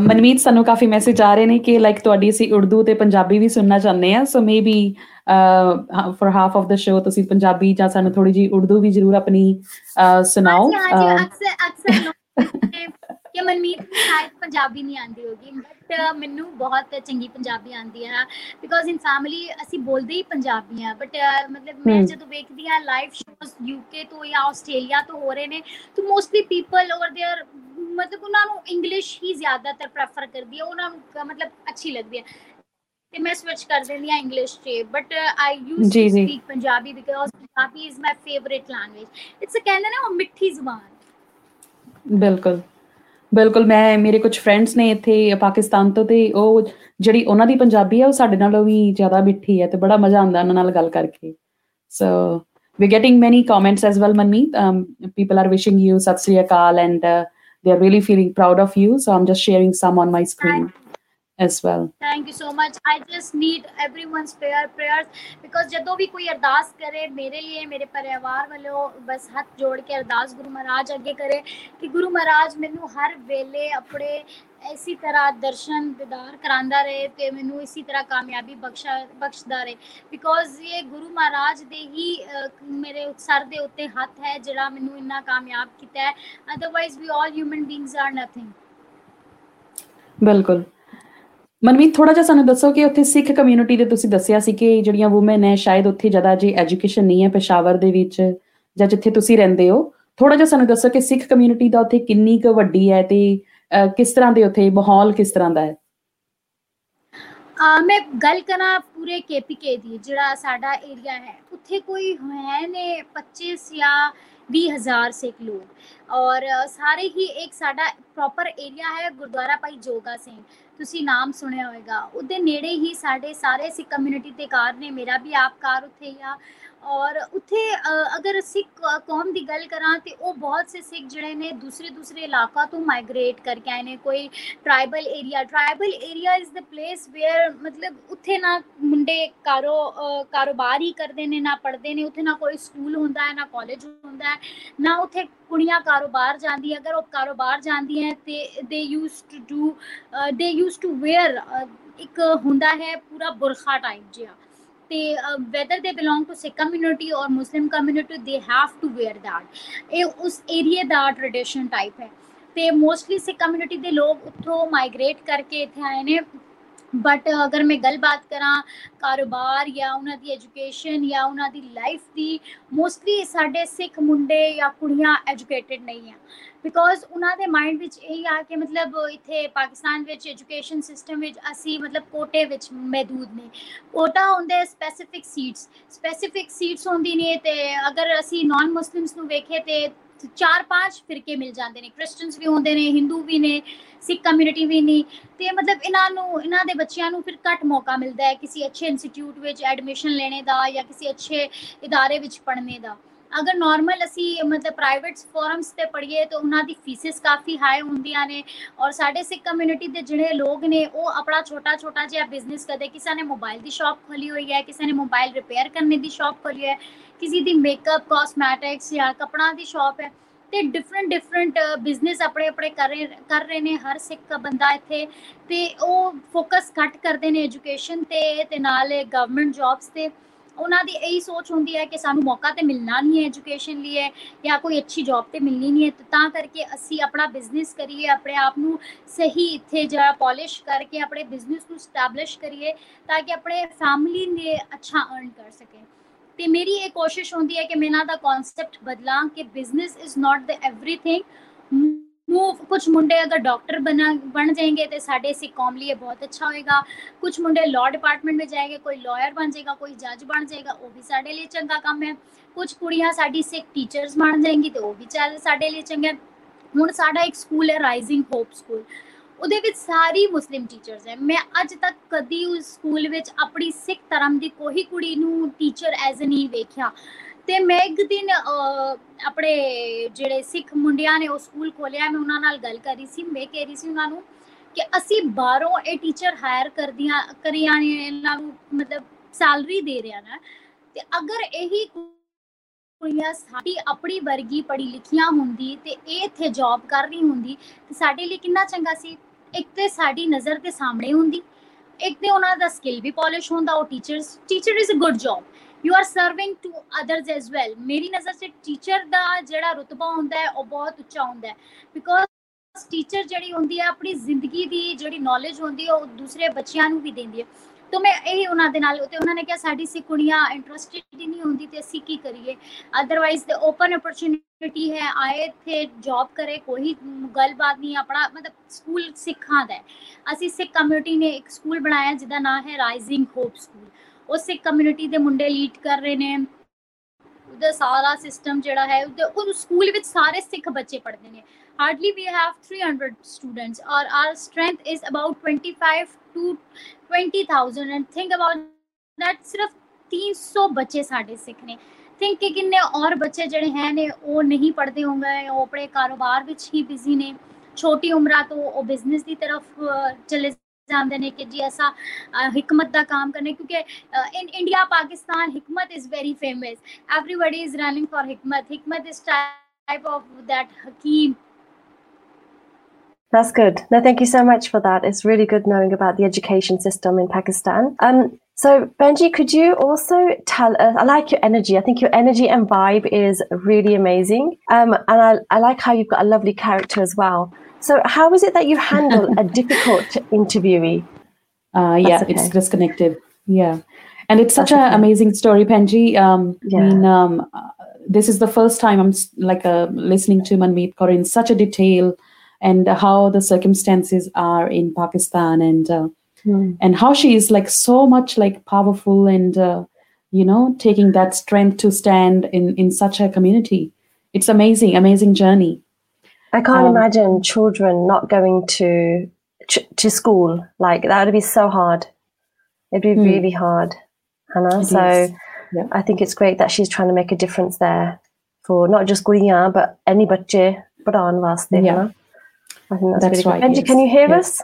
Manmeet ਸਾਨੂੰ ਕਾਫੀ message ਆ ਰਹੇ ਨੇ ਕਿ like ਤੁਹਾਡੀ ਅਸੀਂ ਉਰਦੂ ਤੇ ਪੰਜਾਬੀ ਵੀ ਸੁਣਨਾ ਚਾਹੁੰਦੇ ਆ so maybe for half of the show ਤੁਸੀਂ ਪੰਜਾਬੀ ਜਾਂ ਸਾਨੂੰ ਥੋੜੀ ਜੀ ਉਰਦੂ ਵੀ ਜ਼ਰੂਰ ਆਪਣੀ ਸੁਣਾਓ ਅਕਸਰ ਅਕਸਰ ਕਿ ਮਨਮੀਤ ਸ਼ਾਇਦ ਪੰਜਾਬੀ ਨਹੀਂ ਆਉਂਦੀ ਹੋਗੀ ਮੈਨੂੰ ਬਹੁਤ ਚੰਗੀ ਪੰਜਾਬੀ ਆਉਂਦੀ ਹੈ ਬਿਕੋਜ਼ ਇਨ ਫੈਮਿਲੀ ਅਸੀਂ ਬੋਲਦੇ ਹੀ ਪੰਜਾਬੀ ਆ ਬਟ ਮਤਲਬ ਮੈਂ ਜਦੋਂ ਵੇਖਦੀ ਆ ਲਾਈਵ ਸ਼ੋਜ਼ ਯੂਕੇ ਤੋਂ ਜਾਂ ਆਸਟ੍ਰੇਲੀਆ ਤੋਂ ਹੋ ਰਹੇ ਨੇ ਤਾਂ ਮੋਸਟਲੀ ਪੀਪਲ ਓਵਰ देयर ਮਤਲਬ ਉਹਨਾਂ ਨੂੰ ਇੰਗਲਿਸ਼ ਹੀ ਜ਼ਿਆਦਾਤਰ ਪ੍ਰੈਫਰ ਕਰਦੀ ਹੈ ਉਹਨਾਂ ਨੂੰ ਮਤਲਬ ਅੱਛੀ ਲੱਗਦੀ ਹੈ ਤੇ ਮੈਂ ਸਵਿਚ ਕਰ ਦਿੰਦੀ ਆ ਇੰਗਲਿਸ਼ 'ਚ but I use to speak Punjabi because Punjabi is my favourite language it's a ਕਹਿੰਦੇ ਨਾ ਮਿੱਠੀ ਜ਼ੁਬਾਨ ਬਿਲਕੁਲ ਬਿਲਕੁਲ ਮੈਂ ਮੇਰੇ ਕੁਝ ਫਰੈਂਡਸ ਨੇ ਇੱਥੇ ਪਾਕਿਸਤਾਨ ਤੋਂ ਤੇ ਉਹ ਜਿਹੜੀ ਉਹਨਾਂ ਦੀ ਪੰਜਾਬੀ ਹੈ ਉਹ ਸਾਡੇ ਨਾਲੋਂ ਵੀ ਜ਼ਿਆਦਾ ਮਿੱਠੀ ਹੈ ਤੇ ਬੜਾ ਮਜ਼ਾ ਆਉਂਦਾ ਉਹਨਾਂ ਨਾਲ ਗੱਲ ਕਰਕੇ ਸੋ we're getting many comments as well manmeet um, people are wishing you sat sri akal and uh, they are really feeling proud of you so i'm just sharing some on my screen as well. Thank you so much. I just need everyone's prayer prayers because ਜਦੋਂ ਵੀ ਕੋਈ ਅਰਦਾਸ ਕਰੇ ਮੇਰੇ ਲਈ ਮੇਰੇ ਪਰਿਵਾਰ ਵੱਲੋਂ ਬਸ ਹੱਥ ਜੋੜ ਕੇ ਅਰਦਾਸ ਗੁਰੂ ਮਹਾਰਾਜ ਅੱਗੇ ਕਰੇ ਕਿ ਗੁਰੂ ਮਹਾਰਾਜ ਮੈਨੂੰ ਹਰ ਵੇਲੇ ਆਪਣੇ ਇਸੇ ਤਰ੍ਹਾਂ ਦਰਸ਼ਨ ਦਿਦਾਰ ਕਰਾਂਦਾ ਰਹੇ ਤੇ ਮੈਨੂੰ ਇਸੇ ਤਰ੍ਹਾਂ ਕਾਮਯਾਬੀ ਬਖਸ਼ਾ ਬਖਸ਼ਦਾ ਰਹੇ। ਬਿਕੋਜ਼ ਇਹ ਗੁਰੂ ਮਹਾਰਾਜ ਦੇ ਹੀ ਮੇਰੇ ਸਰ ਦੇ ਉੱਤੇ ਹੱਥ ਹੈ ਜਿਹੜਾ ਮੈਨੂੰ ਇੰਨਾ ਕਾਮਯਾਬ ਕੀਤਾ ਹੈ। Otherwise we all human beings are nothing ਬਿਲਕੁਲ। ਮਨਮੀਤ ਥੋੜਾ ਜਿਹਾ ਸਾਨੂੰ ਦੱਸੋ ਕਿ ਉੱਥੇ ਸਿੱਖ ਕਮਿਊਨਿਟੀ ਦੇ ਤੁਸੀਂ ਦੱਸਿਆ ਸੀ ਕਿ ਜਿਹੜੀਆਂ ਔਮਨ ਹੈ ਸ਼ਾਇਦ ਉੱਥੇ ਜ਼ਿਆਦਾ ਜੇ ਐਜੂਕੇਸ਼ਨ ਨਹੀਂ ਹੈ ਪੇਸ਼ਾਵਰ ਦੇ ਵਿੱਚ ਜਾਂ ਜਿੱਥੇ ਤੁਸੀਂ ਰਹਿੰਦੇ ਹੋ ਥੋੜਾ ਜਿਹਾ ਸਾਨੂੰ ਦੱਸੋ ਕਿ ਸਿੱਖ ਕਮਿਊਨਿਟੀ ਦਾ ਉੱਥੇ ਕਿੰਨੀ ਕੁ ਵੱਡੀ ਹੈ ਤੇ ਕਿਸ ਤਰ੍ਹਾਂ ਦੇ ਉੱਥੇ ਮਾਹੌਲ ਕਿਸ ਤਰ੍ਹਾਂ ਦਾ ਹੈ? ਆ ਮੈਂ ਗੱਲ ਕਰਾਂ ਪੂਰੇ ਕੇਪੀਕੇ ਦੀ, ਜਿਹੜਾ ਸਾਡਾ ਏਰੀਆ ਹੈ। ਉੱਥੇ ਕੋਈ ਹੈ ਨੇ 25 ਜਾਂ 20000 ਸਿੱਖ ਲੋਕ। ਔਰ ਸਾਰੇ ਹੀ ਇੱਕ ਸਾਡਾ ਪ੍ਰੋਪਰ ਏਰੀਆ ਹੈ ਗੁਰਦੁਆਰਾ ਭਾਈ ਜੋਗਾ ਸਿੰਘ। ਤੁਸੀਂ ਨਾਮ ਸੁਣਿਆ ਹੋਵੇਗਾ। ਉਹਦੇ ਨੇੜੇ ਹੀ ਸਾਡੇ ਸਾਰੇ ਸਿੱਖ ਕਮਿਊਨਿਟੀ ਦੇ ਕਾਰ ਨੇ। ਮੇਰਾ ਵੀ ਆਪ ਕਾਰ ਉੱਥੇ ਹੀ ਆ। ਔਰ ਉੱਥੇ ਅਗਰ ਸਿੱਖ ਕੌਮ ਦੀ ਗੱਲ ਕਰਾਂ ਤੇ ਉਹ ਬਹੁਤ ਸੇ ਸਿੱਖ ਜਿਹੜੇ ਨੇ ਦੂਸਰੇ ਦੂਸਰੇ ਇਲਾਕਾ ਤੋਂ ਮਾਈਗ੍ਰੇਟ ਕਰਕੇ ਆਏ ਨੇ, ਕੋਈ tribal area tribal area is the place where ਮਤਲਬ ਉੱਥੇ ਨਾ ਮੁੰਡੇ ਕਾਰੋ ਕਾਰੋਬਾਰ ਹੀ ਕਰਦੇ ਨੇ, ਨਾ ਪੜ੍ਹਦੇ ਨੇ, ਉੱਥੇ ਨਾ ਕੋਈ ਸਕੂਲ ਹੁੰਦਾ ਹੈ, ਨਾ ਕਾਲਜ ਹੁੰਦਾ ਹੈ, ਨਾ ਉੱਥੇ ਕੁੜੀਆਂ ਕਾਰੋਬਾਰ ਜਾਂਦੀਆਂ, ਅਗਰ ਉਹ ਕਾਰੋਬਾਰ ਜਾਂਦੀਆਂ ਤੇ they used to do they used to wear ਇੱਕ ਹੁੰਦਾ ਹੈ ਪੂਰਾ ਬੁਰਖਾ ਟਾਈਪ ਜਿਹਾ। they uh, whether they belong to Sikh community or Muslim community they have to wear that ਇਹ ਉਸ ਏਰੀਆ ਦਾ ਟ੍ਰੈਡੀਸ਼ਨ ਟਾਈਪ ਹੈ ਤੇ ਮੋਸਟਲੀ ਸਿੱਖ ਕਮਿਊਨਿਟੀ ਦੇ ਲੋਕ ਉੱਥੋਂ ਮਾਈਗ੍ਰੇਟ ਕਰਕੇ ਇੱਥੇ ਆਏ ਨੇ ਬਟ ਅਗਰ ਮੈਂ ਗੱਲਬਾਤ ਕਰਾਂ ਕਾਰੋਬਾਰ ਜਾਂ ਉਹਨਾਂ ਦੀ ਐਜੂਕੇਸ਼ਨ ਜਾਂ ਉਹਨਾਂ ਦੀ ਲਾਈਫ ਦੀ ਮੋਸਟਲੀ ਸਾਡੇ ਸਿੱਖ ਮੁੰਡੇ ਜਾਂ ਕੁੜੀਆਂ ਐਜੂਕੇਟਿਡ ਨਹੀਂ ਆ। ਬਿਕੋਜ਼ ਉਹਨਾਂ ਦੇ ਮਾਈਂਡ ਵਿੱਚ ਇਹ ਆ ਕਿ ਮਤਲਬ ਇੱਥੇ ਪਾਕਿਸਤਾਨ ਵਿੱਚ ਐਜੂਕੇਸ਼ਨ ਸਿਸਟਮ ਵਿੱਚ ਅਸੀਂ ਮਤਲਬ ਕੋਟੇ ਵਿੱਚ ਮਹਦੂਦ ਨੇ। ਕੋਟਾ ਹੁੰਦੇ ਸਪੈਸੀਫਿਕ ਸੀਟਸ ਸਪੈਸੀਫਿਕ ਸੀਟਸ ਹੁੰਦੀ ਨੇ ਤੇ ਅਗਰ ਅਸੀਂ ਨਾਨ ਮੁਸਲਿਮਸ ਨੂੰ ਵੇਖੇ ਤੇ ਚਾਰ ਪੰਜ ਫਿਰਕੇ ਮਿਲ ਜਾਂਦੇ ਨੇ ਕ੍ਰਿਸਚੀਅਨਸ ਵੀ ਹੁੰਦੇ ਨੇ ਹਿੰਦੂ ਵੀ ਨੇ ਸਿੱਖ ਕਮਿਊਨਿਟੀ ਵੀ ਨਹੀਂ ਤੇ ਮਤਲਬ ਇਹਨਾਂ ਨੂੰ, ਇਹਨਾਂ ਦੇ ਬੱਚਿਆਂ ਨੂੰ ਫਿਰ ਘੱਟ ਮੌਕਾ ਮਿਲਦਾ ਹੈ, ਕਿਸੇ ਅੱਛੇ ਇੰਸਟੀਚਿਊਟ ਵਿੱਚ ਐਡਮਿਸ਼ਨ ਲੈਣੇ ਦਾ ਜਾਂ ਕਿਸੇ ਅੱਛੇ ਇਦਾਰੇ ਵਿੱਚ ਪੜ੍ਹਨੇ ਦਾ। ਅਗਰ ਨਾਰਮਲ ਅਸੀਂ ਮਤਲਬ ਪ੍ਰਾਈਵੇਟ ਫੋਰਮਸ ਤੇ ਪੜ੍ਹੀਏ ਤਾਂ ਉਹਨਾਂ ਦੀ ਫੀਸਿਸ ਕਾਫੀ ਹਾਈ ਹੁੰਦੀਆਂ ਨੇ ਔਰ ਸਾਡੇ ਸਿੱਖ ਕਮਿਊਨਿਟੀ ਦੇ ਜਿਹੜੇ ਲੋਕ ਨੇ ਉਹ ਆਪਣਾ ਛੋਟਾ ਛੋਟਾ ਜਿਹਾ ਬਿਜ਼ਨਸ ਕਰਦੇ। ਕਿਸੇ ਨੇ ਮੋਬਾਈਲ ਦੀ ਸ਼ਾਪ ਖੋਲੀ ਹੋਈ ਹੈ, ਕਿਸੇ ਨੇ ਮੋਬਾਈਲ ਰਿਪੇਅਰ ਕਰਨੇ ਦੀ ਸ਼ਾਪ ਖੋਲੀ ਹੈ, ਕਿਸੇ ਦੀ ਮੇਕਅਪ ਕਾਸਮੈਟਿਕਸ ਜਾਂ ਕਪੜਾ ਦੀ ਸ਼ਾਪ ਹੈ ਤੇ ਡਿਫਰੈਂਟ ਡਿਫਰੈਂਟ ਬਿਜ਼ਨਸ ਆਪਣੇ ਆਪਣੇ ਕਰ ਰਹੇ ਕਰ ਰਹੇ ਨੇ ਹਰ ਸਿੱਖ ਬੰਦਾ ਇੱਥੇ ਤੇ ਉਹ ਫੋਕਸ ਘੱਟ ਕਰਦੇ ਨੇ ਐਜੂਕੇਸ਼ਨ ਤੇ ਤੇ ਨਾਲ ਗਵਰਨਮੈਂਟ ਜੌਬਸ ਤੇ। ਉਹਨਾਂ ਦੀ ਇਹੀ ਸੋਚ ਹੁੰਦੀ ਹੈ ਕਿ ਸਾਨੂੰ ਮੌਕਾ ਤੇ ਮਿਲਣਾ ਨਹੀਂ ਹੈ ਐਜੂਕੇਸ਼ਨ ਲਈ ਜਾਂ ਕੋਈ ਅੱਛੀ ਜੌਬ ਤੇ ਮਿਲਣੀ ਨਹੀਂ ਹੈ, ਤਾਂ ਕਰਕੇ ਅਸੀਂ ਆਪਣਾ ਬਿਜ਼ਨਸ ਕਰੀਏ, ਆਪਣੇ ਆਪ ਨੂੰ ਸਹੀ ਇੱਥੇ ਜਾ ਪਾਲਿਸ਼ ਕਰਕੇ ਆਪਣੇ ਬਿਜ਼ਨਸ ਨੂੰ ਸਟੈਬਲਿਸ਼ ਕਰੀਏ ਤਾਂ ਕਿ ਆਪਣੇ ਫੈਮਿਲੀ ਨੇ ਅੱਛਾ ਅਰਨ ਕਰ ਸਕੇ। ਤੇ ਮੇਰੀ ਇਹ ਕੋਸ਼ਿਸ਼ ਹੁੰਦੀ ਹੈ ਕਿ ਮੈਂ ਨਾ ਦਾ ਕਨਸੈਪਟ ਬਦਲਾਂ ਕਿ business is not the everything move कुछ मुंडे अगर डॉक्टर बना बन जाएंगे तो साढ़े सिख कौम लिए बहुत अच्छा होएगा कुछ मुंडे लॉ डिपार्टमेंट में जाएंगे कोई लॉयर बन जाएगा कोई जज बन जाएगा वो भी साढ़े लिए चंगा काम है कुछ कुड़ियां साड़ी सिख टीचर्स बन जाएंगी तो वो भी चल साढ़े लिए चंगा ਹੁਣ ਸਾਡਾ ਇੱਕ ਸਕੂਲ ਹੈ ਰਾਈਜ਼ਿੰਗ ਹੋਪ ਸਕੂਲ ਉਹਦੇ ਵਿੱਚ ਸਾਰੀ ਮੁਸਲਿਮ ਟੀਚਰਸ ਹੈ ਮੈਂ ਅੱਜ ਤੱਕ ਕਦੀ ਉਸ ਸਕੂਲ ਵਿੱਚ ਆਪਣੀ ਸਿੱਖ ਧਰਮ ਦੀ ਕੋਈ ਕੁੜੀ ਨੂੰ ਟੀਚਰ ਐਜ਼ ਨਹੀਂ ਵੇਖਿਆ ਤੇ ਮੈਂ ਇੱਕ ਦਿਨ ਆਪਣੇ ਜਿਹੜੇ ਸਿੱਖ ਮੁੰਡਿਆਂ ਨੇ ਉਹ ਸਕੂਲ ਖੋਲਿਆ, ਮੈਂ ਉਹਨਾਂ ਨਾਲ ਗੱਲ ਕਰੀ ਸੀ, ਮੈਂ ਕਹਿ ਰਹੀ ਸੀ ਉਹਨਾਂ ਨੂੰ ਕਿ ਅਸੀਂ ਬਾਹਰੋਂ ਇਹ ਟੀਚਰ ਹਾਇਰ ਕਰਦੀਆਂ ਕਰੀਆਂ ਨੇ ਇਹਨਾਂ ਨੂੰ ਮਤਲਬ ਸੈਲਰੀ ਦੇ ਰਿਆ ਨਾ, ਤੇ ਅਗਰ ਇਹੀ ਕੁੜੀਆਂ ਸਾਡੀ ਆਪਣੀ ਵਰਗੀ ਪੜ੍ਹੀ ਲਿਖੀਆਂ ਹੁੰਦੀ ਤੇ ਇਹ ਇੱਥੇ ਜੌਬ ਕਰ ਰਹੀ ਹੁੰਦੀ, ਤੇ ਸਾਡੇ ਲਈ ਕਿੰਨਾ ਚੰਗਾ ਸੀ? ਇੱਕ ਤੇ ਸਾਡੀ ਨਜ਼ਰ ਦੇ ਸਾਹਮਣੇ ਹੁੰਦੀ, ਇੱਕ ਤੇ ਉਹਨਾਂ ਦਾ ਸਕਿੱਲ ਵੀ ਪਾਲਿਸ਼ ਹੁੰਦਾ, ਉਹ teachers teacher is a good job you are serving to others as well ਮੇਰੀ ਨਜ਼ਰ 'ਚ ਟੀਚਰ ਦਾ ਜਿਹੜਾ ਰੁਤਬਾ ਹੁੰਦਾ ਹੈ ਉਹ ਬਹੁਤ ਉੱਚਾ ਹੁੰਦਾ ਹੈ ਬਿਕੋਜ਼ ਟੀਚਰ ਜਿਹੜੀ ਹੁੰਦੀ ਹੈ ਆਪਣੀ ਜ਼ਿੰਦਗੀ ਦੀ ਜਿਹੜੀ ਨੌਲੇਜ ਹੁੰਦੀ ਹੈ ਉਹ ਦੂਸਰੇ ਬੱਚਿਆਂ ਨੂੰ ਵੀ ਦਿੰਦੀ ਹੈ तो मैं यही उन्होंने नाल ते उन्होंने क्या साडी सी कुड़ियां इंटरेस्टेड ही नहीं होंदी ते ਅਸੀਂ ਕੀ ਕਰੀਏ ਅਦਰਵਾਈਜ਼ ਤੇ ਓਪਨ ਅਪਰਚੂਨਿਟੀ ਹੈ ਆਏ ਥੇ ਜੌਬ ਕਰੇ ਕੋਈ ਗੱਲਬਾਤ ਨਹੀਂ ਆਪਣਾ ਮਤਲਬ ਸਕੂਲ ਸਿੱਖਾਂ ਦਾ ਅਸੀਂ ਸਿੱਖ ਕਮਿਊਨਿਟੀ ਨੇ ਇੱਕ ਸਕੂਲ ਬਣਾਇਆ ਜਿਹਦਾ ਨਾਮ ਹੈ ਰਾਈਜ਼ਿੰਗ ਹੋਪ ਸਕੂਲ ਉਹ ਸਿੱਖ ਕਮਿਊਨਿਟੀ ਦੇ ਮੁੰਡੇ ਲੀਡ ਕਰ ਰਹੇ ਨੇ। ਉਹਦਾ ਸਾਰਾ ਸਿਸਟਮ ਜਿਹੜਾ ਹੈ ਉਹ ਸਕੂਲ ਵਿੱਚ ਸਾਰੇ ਸਿੱਖ ਬੱਚੇ ਪੜ੍ਹਦੇ ਨੇ। Hardly we have 300 students. Or our strength is about 25 to 20000 and think about that ਸਿਰਫ 300 ਬੱਚੇ ਸਾਡੇ ਸਿੱਖ ਨੇ। ਥਿੰਕ ਕਿ ਕਿੰਨੇ ਔਰ ਬੱਚੇ ਜਿਹੜੇ ਹੈ ਨੇ, ਉਹ ਨਹੀਂ ਪੜ੍ਹਦੇ ਹੋਣਗੇ, ਉਹ ਆਪਣੇ ਕਾਰੋਬਾਰ ਵਿੱਚ ਹੀ ਬਿਜ਼ੀ ਨੇ। ਛੋਟੀ ਉਮਰਾਂ ਤੋਂ ਉਹ ਬਿਜ਼ਨਸ ਦੀ ਤਰਫ ਚਲੇ ਇਲਜ਼ਾਮ ਦੇਣੇ ਕਿ ਜੀ ਐਸਾ ਹਕਮਤ ਦਾ ਕੰਮ ਕਰਨੇ ਕਿਉਂਕਿ in India Pakistan ਹਕਮਤ is very famous everyone is running for ਹਕਮਤ ਹਕਮਤ is type of that Hakim. That's good. Now thank you so much for that. It's really good knowing about the education system in Pakistan. Um, so Benji, could you also tell us? I like your energy. I think your energy and vibe is really amazing. Um, and I, I like how you've got a lovely character as well. So how is it that you handle a difficult interviewee? Uh, yeah, okay. it's disconnected. Yeah, and it's such an amazing story, Benji. Um, yeah. I mean, um, this is the first time I'm like uh, listening to Manmeet Kaur in such a detail and how the circumstances are in Pakistan and uh, mm. and how she is like so much like powerful and uh, you know taking that strength to stand in in such a community. It's amazing, amazing journey. I can't um, imagine children not going to to school. Like that would be so hard. It'd be mm. really hard, Hannah. It so yeah. I think it's great that she's trying to make a difference there for not just Guriya but any bache padan waste. Yeah. I think that's, that's really right. Benji, yes. can you hear yes. us?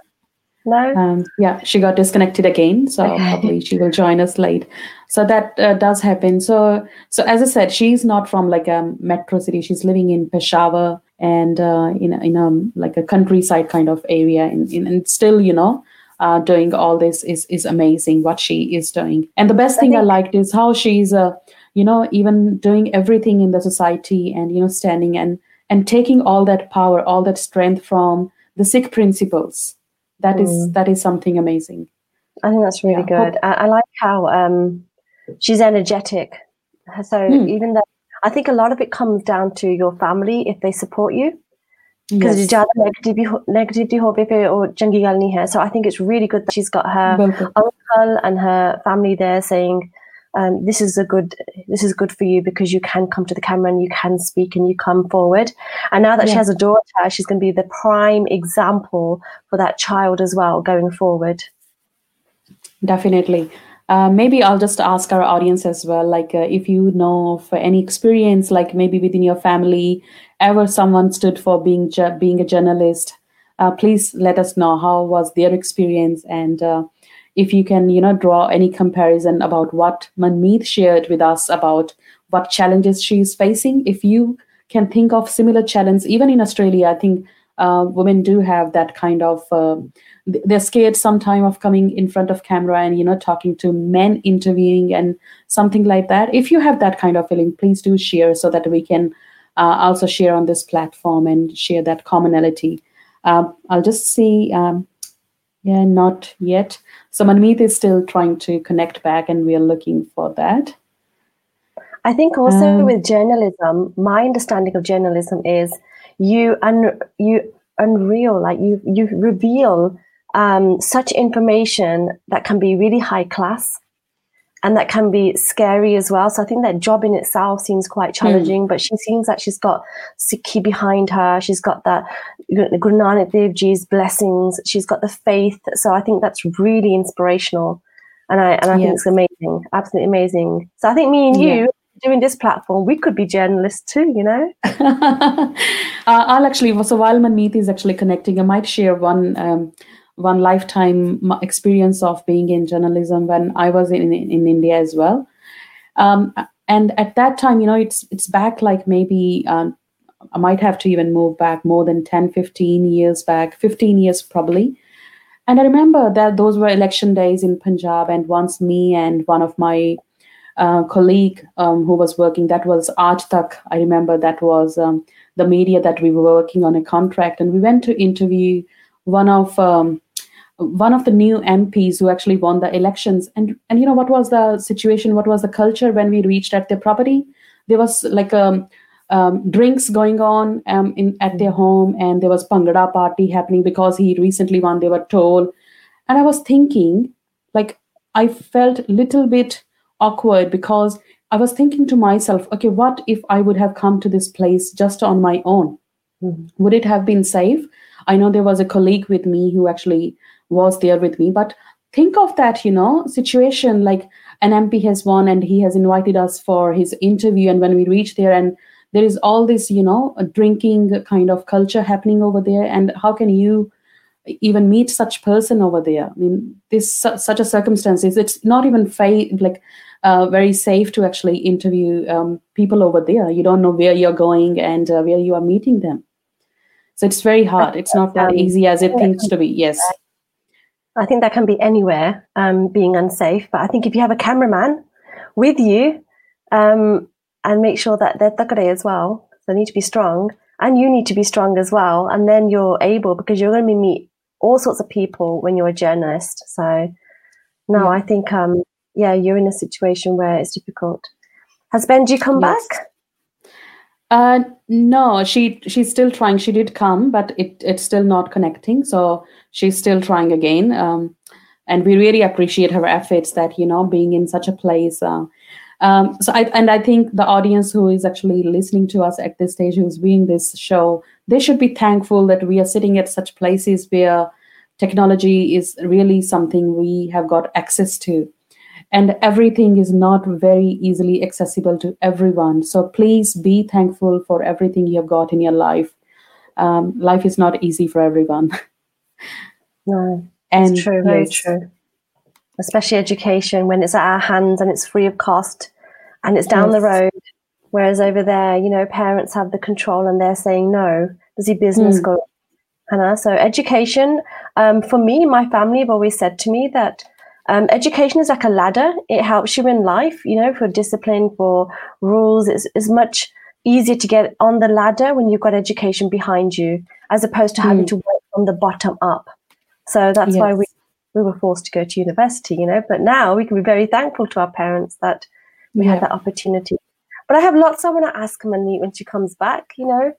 No. Um, yeah, she got disconnected again, so okay. probably she will join us late. So that uh, does happen. So, so as I said, she's not from like a metro city. She's living in Peshawar and uh, in in a like a countryside kind of area, and, and still, you know, uh, doing all this is is amazing. What she is doing, and the best thing I, I liked is how she's, uh, you know, even doing everything in the society and you know, standing and and taking all that power all that strength from the sikh principles that mm. is that is something amazing i think that's really yeah. good I, I, like how um, she's energetic so mm. even though i think a lot of it comes down to your family if they support you. Because yes. negativity or so I think it's really good that she's got her uncle and her family there saying um, this is a good this is good for you because you can come to the camera and you can speak and you come forward. And now that yeah. she has a daughter she's going to be the prime example for that child as well going forward. Definitely uh, maybe I'll just ask our audience as well, like uh, if you know of any experience, like maybe within your family, ever someone stood for being ju- being a journalist, uh, please let us know how was their experience and uh, if you can, you know, draw any comparison about what Manmeet shared with us about what challenges she is facing. If you can think of similar challenges, even in Australia, I think uh, women do have that kind of they're scared sometime of coming in front of camera and you know talking to men interviewing and something like that. If you have that kind of feeling please do share so that we can uh, also share on this platform and share that commonality. Um, i'll just see um, yeah not yet. So manmeet is still trying to connect back and we are looking for that. I think also um, with journalism my understanding of journalism is you un- you unreal like you you reveal um, such information that can be really high class and that can be scary as well. So I think that job in itself seems quite hmm. challenging, mm. but she seems like she's got Sikhi behind her. She's got that Guru Nanak Dev Ji's blessings. She's got the faith. So I think that's really inspirational. And I, and I think it's amazing, absolutely amazing. So I think me and you, yeah doing this platform, we could be journalists too, you know? uh, I'll actually, so while Manmeet is actually connecting, I might share one um, one lifetime experience of being in journalism when I was in in India as well. Um, and at that time, you know, it's it's back like maybe um, I might have to even move back more than 10, 15 years back, 15 years probably. And I remember that those were election days in Punjab, and once me and one of my uh, colleague um, who was working, that was Aaj Tak. I remember that was um, the media that we were working on a contract, and we went to interview one of um, one of the new MPs who actually won the elections. And and you know what was the situation? What was the culture when we reached at their property? There was like um, um, drinks going on um, in at their home, and there was Bhangra party happening because he recently won. They were told, and I was thinking, like I felt little bit awkward because I was thinking to myself, okay, what if I would have come to this place just on my own? Mm-hmm. Would it have been safe? I know there was a colleague with me who actually was there with me. But think of that you know situation like an mp has won and he has invited us for his interview. And when we reach there and there is all this you know drinking kind of culture happening over there. And how can you even meet such person over there? I mean this such a circumstances it's not even fa- like uh, very safe to actually interview um, people over there. You don't know where you're going and uh, where you are meeting them. So it's very hard. It's not that easy as it thinks to be. Yes I think that can be anywhere, um, being unsafe. But I think if you have a cameraman with you, um, and make sure that they're takade as well, they need to be strong, and you need to be strong as well, and then you're able because you're going to meet all sorts of people when you're a journalist. So, no, yeah. I think, um, yeah, you're in a situation where it's difficult. Has Benji come yes. back? Uh, no, she she's still trying. She did come, but it it's still not connecting. So she's still trying again. Um, and we really appreciate her efforts. That you know, being in such a place. Uh, um, so I and I think the audience who is actually listening to us at this stage, who's viewing this show, they should be thankful that we are sitting at such places where technology is really something we have got access to and everything is not very easily accessible to everyone so please be thankful for everything you have got in your life um, life is not easy for everyone no and it's true very yes. true especially education when it's at our hands and it's free of cost and it's down yes. the road whereas over there you know parents have the control and they're saying no does your business mm. go Hannah. So education, um, for me, my family have always said to me that um, education is like a ladder. It helps you in life, you know, for discipline, for rules. It's, it's much easier to get on the ladder when you've got education behind you, as opposed to mm. having to work from the bottom up. So that's yes. why we, we were forced to go to university, you know. But now we can be very thankful to our parents that we yeah. had that opportunity. But I have lots I want to ask Manmeet when she comes back, you know,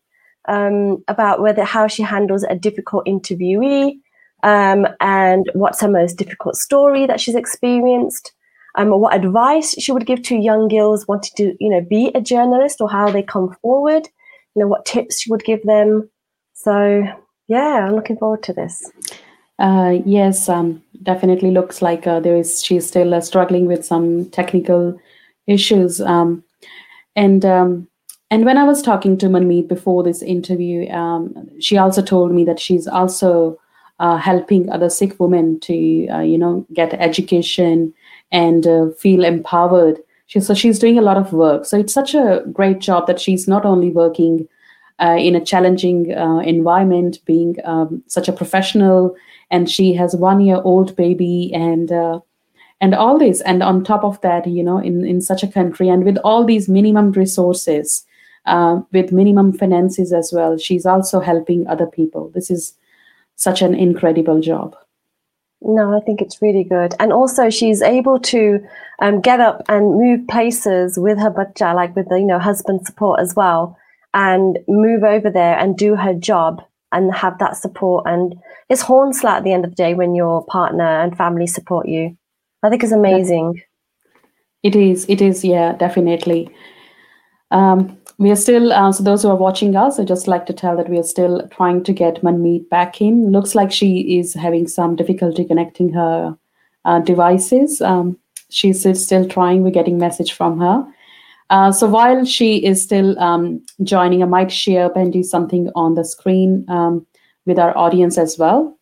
um, about whether how she handles a difficult interviewee, um, and what's her most difficult story that she's experienced. um, what advice she would give to young girls wanting to, you know, be a journalist or how they come forward, you know, what tips she would give them. So, yeah, I'm looking forward to this. Uh, yes, um, definitely looks like uh, there is. She's still uh, struggling with some technical issues, um, and um, and when I was talking to Manmeet before this interview, um, she also told me that she's also uh, helping other Sikh women to, uh, you know, get education and uh, feel empowered. She, so she's doing a lot of work. So it's such a great job that she's not only working uh, in a challenging environment, being um, such a professional, and she has one year old baby and and all this, and on top of that, you know, in in such a country and with all these minimum resources, uh, with minimum finances as well, she's also helping other people. This is such an incredible job. No, I think it's really good. And also she's able to um, get up and move places with her bacha, like with the, you know, husband support as well, and move over there and do her job and have that support. And it's Hornsla at the end of the day when your partner and family support you. I think it's amazing. It is. It is. Yeah, definitely. Um, we are still, uh, so those who are watching us, I just like to tell that we are still trying to get Manmeet back in. Looks like she is having some difficulty connecting her uh, devices. Um, she's still trying. We're getting message from her. Uh, so while she is still um, joining, I might share Benji something on the screen um, with our audience as well.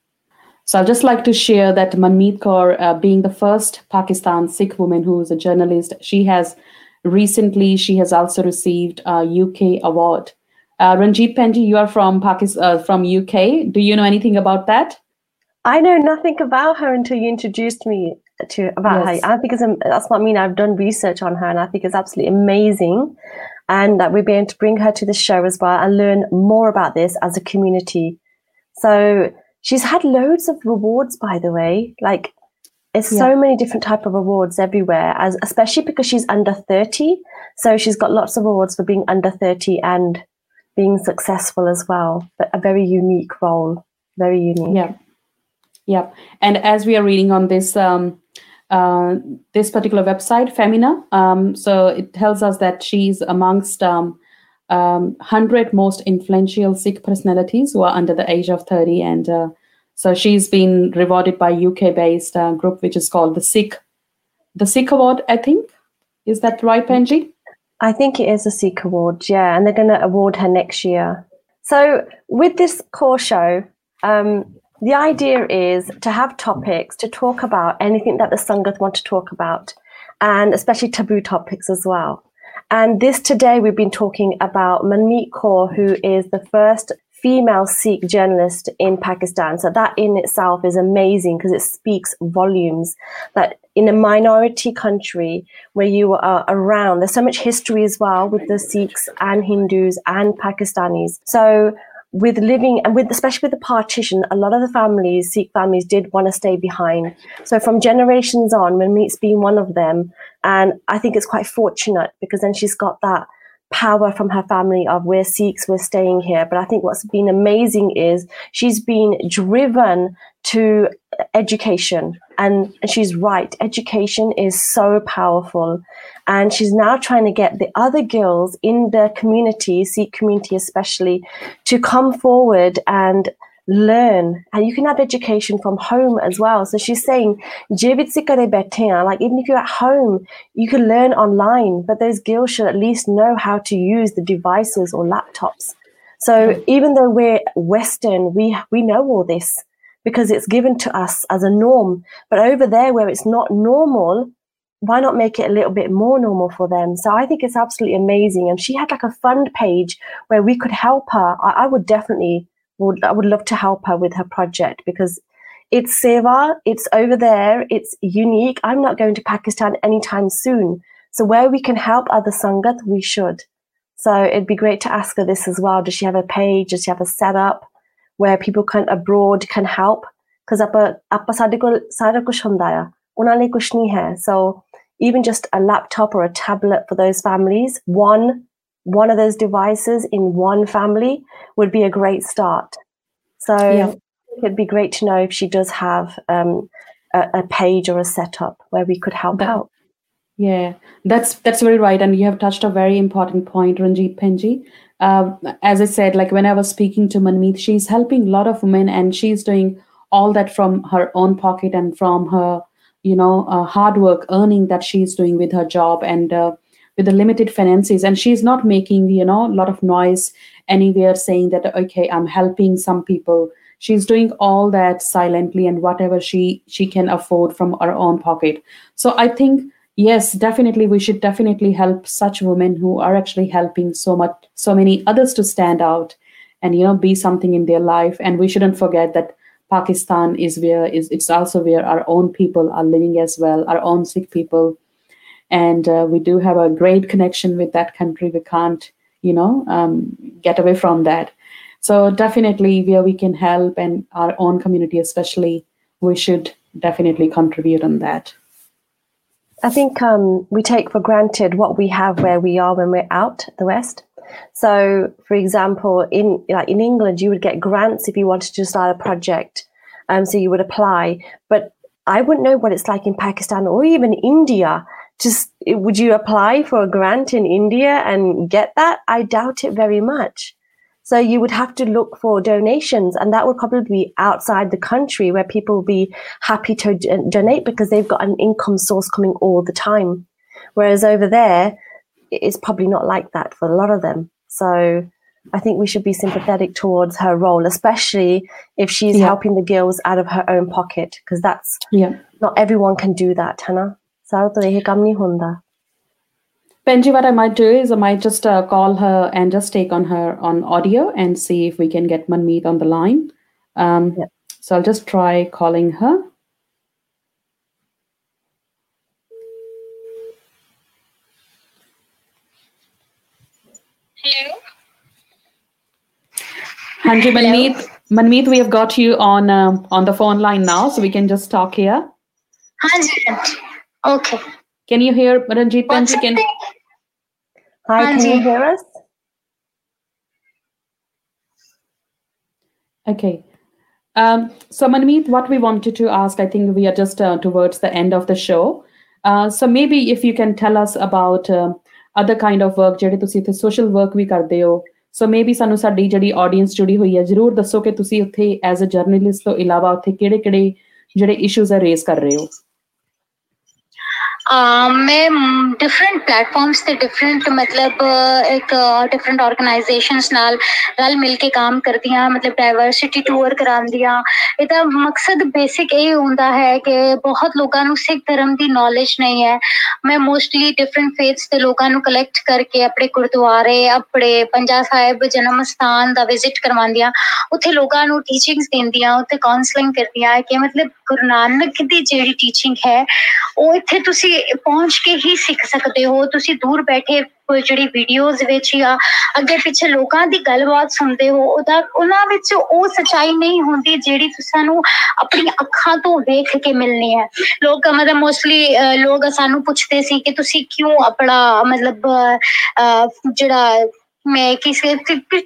So I'd just like to share that Manmeet Kaur, uh, being the first Pakistan Sikh woman who is a journalist, she has Recently, she has also received a UK award. Uh, Ranjit Penji, you are from Pakistan, uh, from UK. Do you know anything about that? I know nothing about her until you introduced me to about yes. her. I think it's, that's what I mean. I've done research on her, and I think it's absolutely amazing, and that we'll be able to bring her to the show as well and learn more about this as a community. So she's had loads of rewards, by the way. Like there's yeah. so many different type of awards everywhere, as especially because she's under 30. So she's got lots of awards for being under 30 and being successful as well. But a very unique role. Very unique. Yeah. Yeah. And as we are reading on this um uh, this particular website, Femina, um, so it tells us that she's amongst um, um, 100 most influential Sikh personalities who are under the age of 30 and uh, so she's been rewarded by UK-based uh, group which is called the Sikh, the Sikh Award. I think is that right, Penji? I think it is a Sikh Award, yeah, and they're going to award her next year. So with this core show, um, the idea is to have topics to talk about anything that the Sangat want to talk about, and especially taboo topics as well. And this today, we've been talking about Manmeet Kaur, who is the first female Sikh journalist in Pakistan. So that in itself is amazing because it speaks volumes that in a minority country where you are around, there's so much history as well with the Sikhs and Hindus and Pakistanis. So with living and with especially with the partition, a lot of the families, Sikh families, did want to stay behind. So from generations on, Manmeet's been one of them, and I think it's quite fortunate because then she's got that power from her family of we're Sikhs, we're staying here. But I think what's been amazing is she's been driven to education. And, she's right, education is so powerful. And she's now trying to get the other girls in the community, Sikh community especially, to come forward and learn and you can have education from home as well so she's saying like even if you're at home you can learn online but those girls should at least know how to use the devices or laptops so even though we're western we we know all this because it's given to us as a norm but over there where it's not normal why not make it a little bit more normal for them? So I think it's absolutely amazing. And she had like a fund page where we could help her. I, I would definitely would I would love to help her with her project because it's seva, it's over there, it's unique. I'm not going to Pakistan anytime soon. So where we can help other sangat, we should. So it'd be great to ask her this as well. Does she have a page? Does she have a setup where people can abroad can help? Because hai. So even just a laptop or a tablet for those families, one one of those devices in one family would be a great start. So yeah. it'd be great to know if she does have um, a, a, page or a setup where we could help that, out. Yeah, that's that's very right, and you have touched a very important point, Ranjit Penji. Uh, as I said, like when I was speaking to Manmeet, she's helping a lot of women, and she's doing all that from her own pocket and from her, you know, uh, hard work, earning that she's doing with her job and uh, with the limited finances, and she's not making you know a lot of noise anywhere saying that okay, I'm helping some people. She's doing all that silently and whatever she she can afford from her own pocket. So I think yes definitely we should definitely help such women who are actually helping so much so many others to stand out and you know be something in their life and we shouldn't forget that pakistan is where is it's also where our own people are living as well our own Sikh people and uh, we do have a great connection with that country we can't you know um, get away from that so definitely where we can help and our own community especially we should definitely contribute on that I think um, we take for granted what we have where we are when we're out the West. So, for example, in like in England, you would get grants if you wanted to start a project. Um, so you would apply, but I wouldn't know what it's like in Pakistan or even India. Just would you apply for a grant in India and get that? I doubt it very much. So you would have to look for donations, and that would probably be outside the country where people will be happy to donate because they've got an income source coming all the time. Whereas over there, it's probably not like that for a lot of them. So I think we should be sympathetic towards her role, especially if she's yeah. helping the girls out of her own pocket, because that's yeah. not everyone can do that, Hannah. So Benji, what I might do is I might just uh, call her and just take on her on audio and see if we can get Manmeet on the line. Um, yeah. So I'll just try calling her. Hello. Hanji Manmeet, Manmeet, we have got you on um, on the phone line now, so we can just talk here. Hanji. Raise کر رہے ہو ਮੈਂ different platforms ਤੇ different ਮਤਲਬ ਇੱਕ different organisations ਨਾਲ ਰਲ ਮਿਲ ਕੇ ਕੰਮ ਕਰਦੀਆਂ, ਮਤਲਬ ਡਾਈਵਰਸਿਟੀ ਟੂਰ ਕਰਾਉਂਦੀਆਂ। ਇਹਦਾ ਮਕਸਦ ਬੇਸਿਕ ਇਹ ਹੁੰਦਾ ਹੈ ਕਿ ਬਹੁਤ ਲੋਕਾਂ ਨੂੰ ਸਿੱਖ ਧਰਮ ਦੀ ਨੌਲੇਜ ਨਹੀਂ ਹੈ। ਮੈਂ ਮੋਸਟਲੀ ਡਿਫਰੈਂਟ ਫੇਥਸ ਦੇ ਲੋਕਾਂ ਨੂੰ ਕਲੈਕਟ ਕਰਕੇ ਆਪਣੇ ਗੁਰਦੁਆਰੇ, ਆਪਣੇ ਪੰਜਾ ਸਾਹਿਬ ਜਨਮ ਸਥਾਨ ਦਾ ਵਿਜ਼ਿਟ ਕਰਵਾਉਂਦੀਆਂ। ਉੱਥੇ ਲੋਕਾਂ ਨੂੰ ਟੀਚਿੰਗਸ ਦਿੰਦੀਆਂ, ਉੱਥੇ ਕਾਉਂਸਲਿੰਗ ਕਰਦੀਆਂ। ਕਿ ਮਤਲਬ ਗੁਰੂ ਨਾਨਕ ਦੀ ਜਿਹੜੀ ਟੀਚਿੰਗ ਹੈ, ਉਹ ਇੱਥੇ ਤੁਸੀਂ ਪਹੁੰਚ ਕੇ ਹੀ ਸਿੱਖ ਸਕਦੇ ਹੋ। ਤੁਸੀਂ ਦੂਰ ਬੈਠੇ ਕੋਈ ਜਿਹੜੀ ਵੀਡੀਓਜ਼ ਵਿੱਚ ਜਾਂ ਅੱਗੇ ਪਿੱਛੇ ਲੋਕਾਂ ਦੀ ਗੱਲਬਾਤ ਸੁਣਦੇ ਹੋ, ਉਹਦਾ ਉਹਨਾਂ ਵਿੱਚ ਉਹ ਸਚਾਈ ਨਹੀਂ ਹੁੰਦੀ ਜਿਹੜੀ ਤੁਹਾਨੂੰ ਆਪਣੀ ਅੱਖਾਂ ਤੋਂ ਵੇਖ ਕੇ ਮਿਲਣੀ ਹੈ। ਲੋਕ ਮਤਲਬ ਮੋਸਟਲੀ ਲੋਕ ਸਾਨੂੰ ਪੁੱਛਦੇ ਸੀ ਕਿ ਤੁਸੀਂ ਕਿਉਂ ਆਪਣਾ ਮਤਲਬ ਜਿਹੜਾ ਮੈਂ ਕਿਸੇ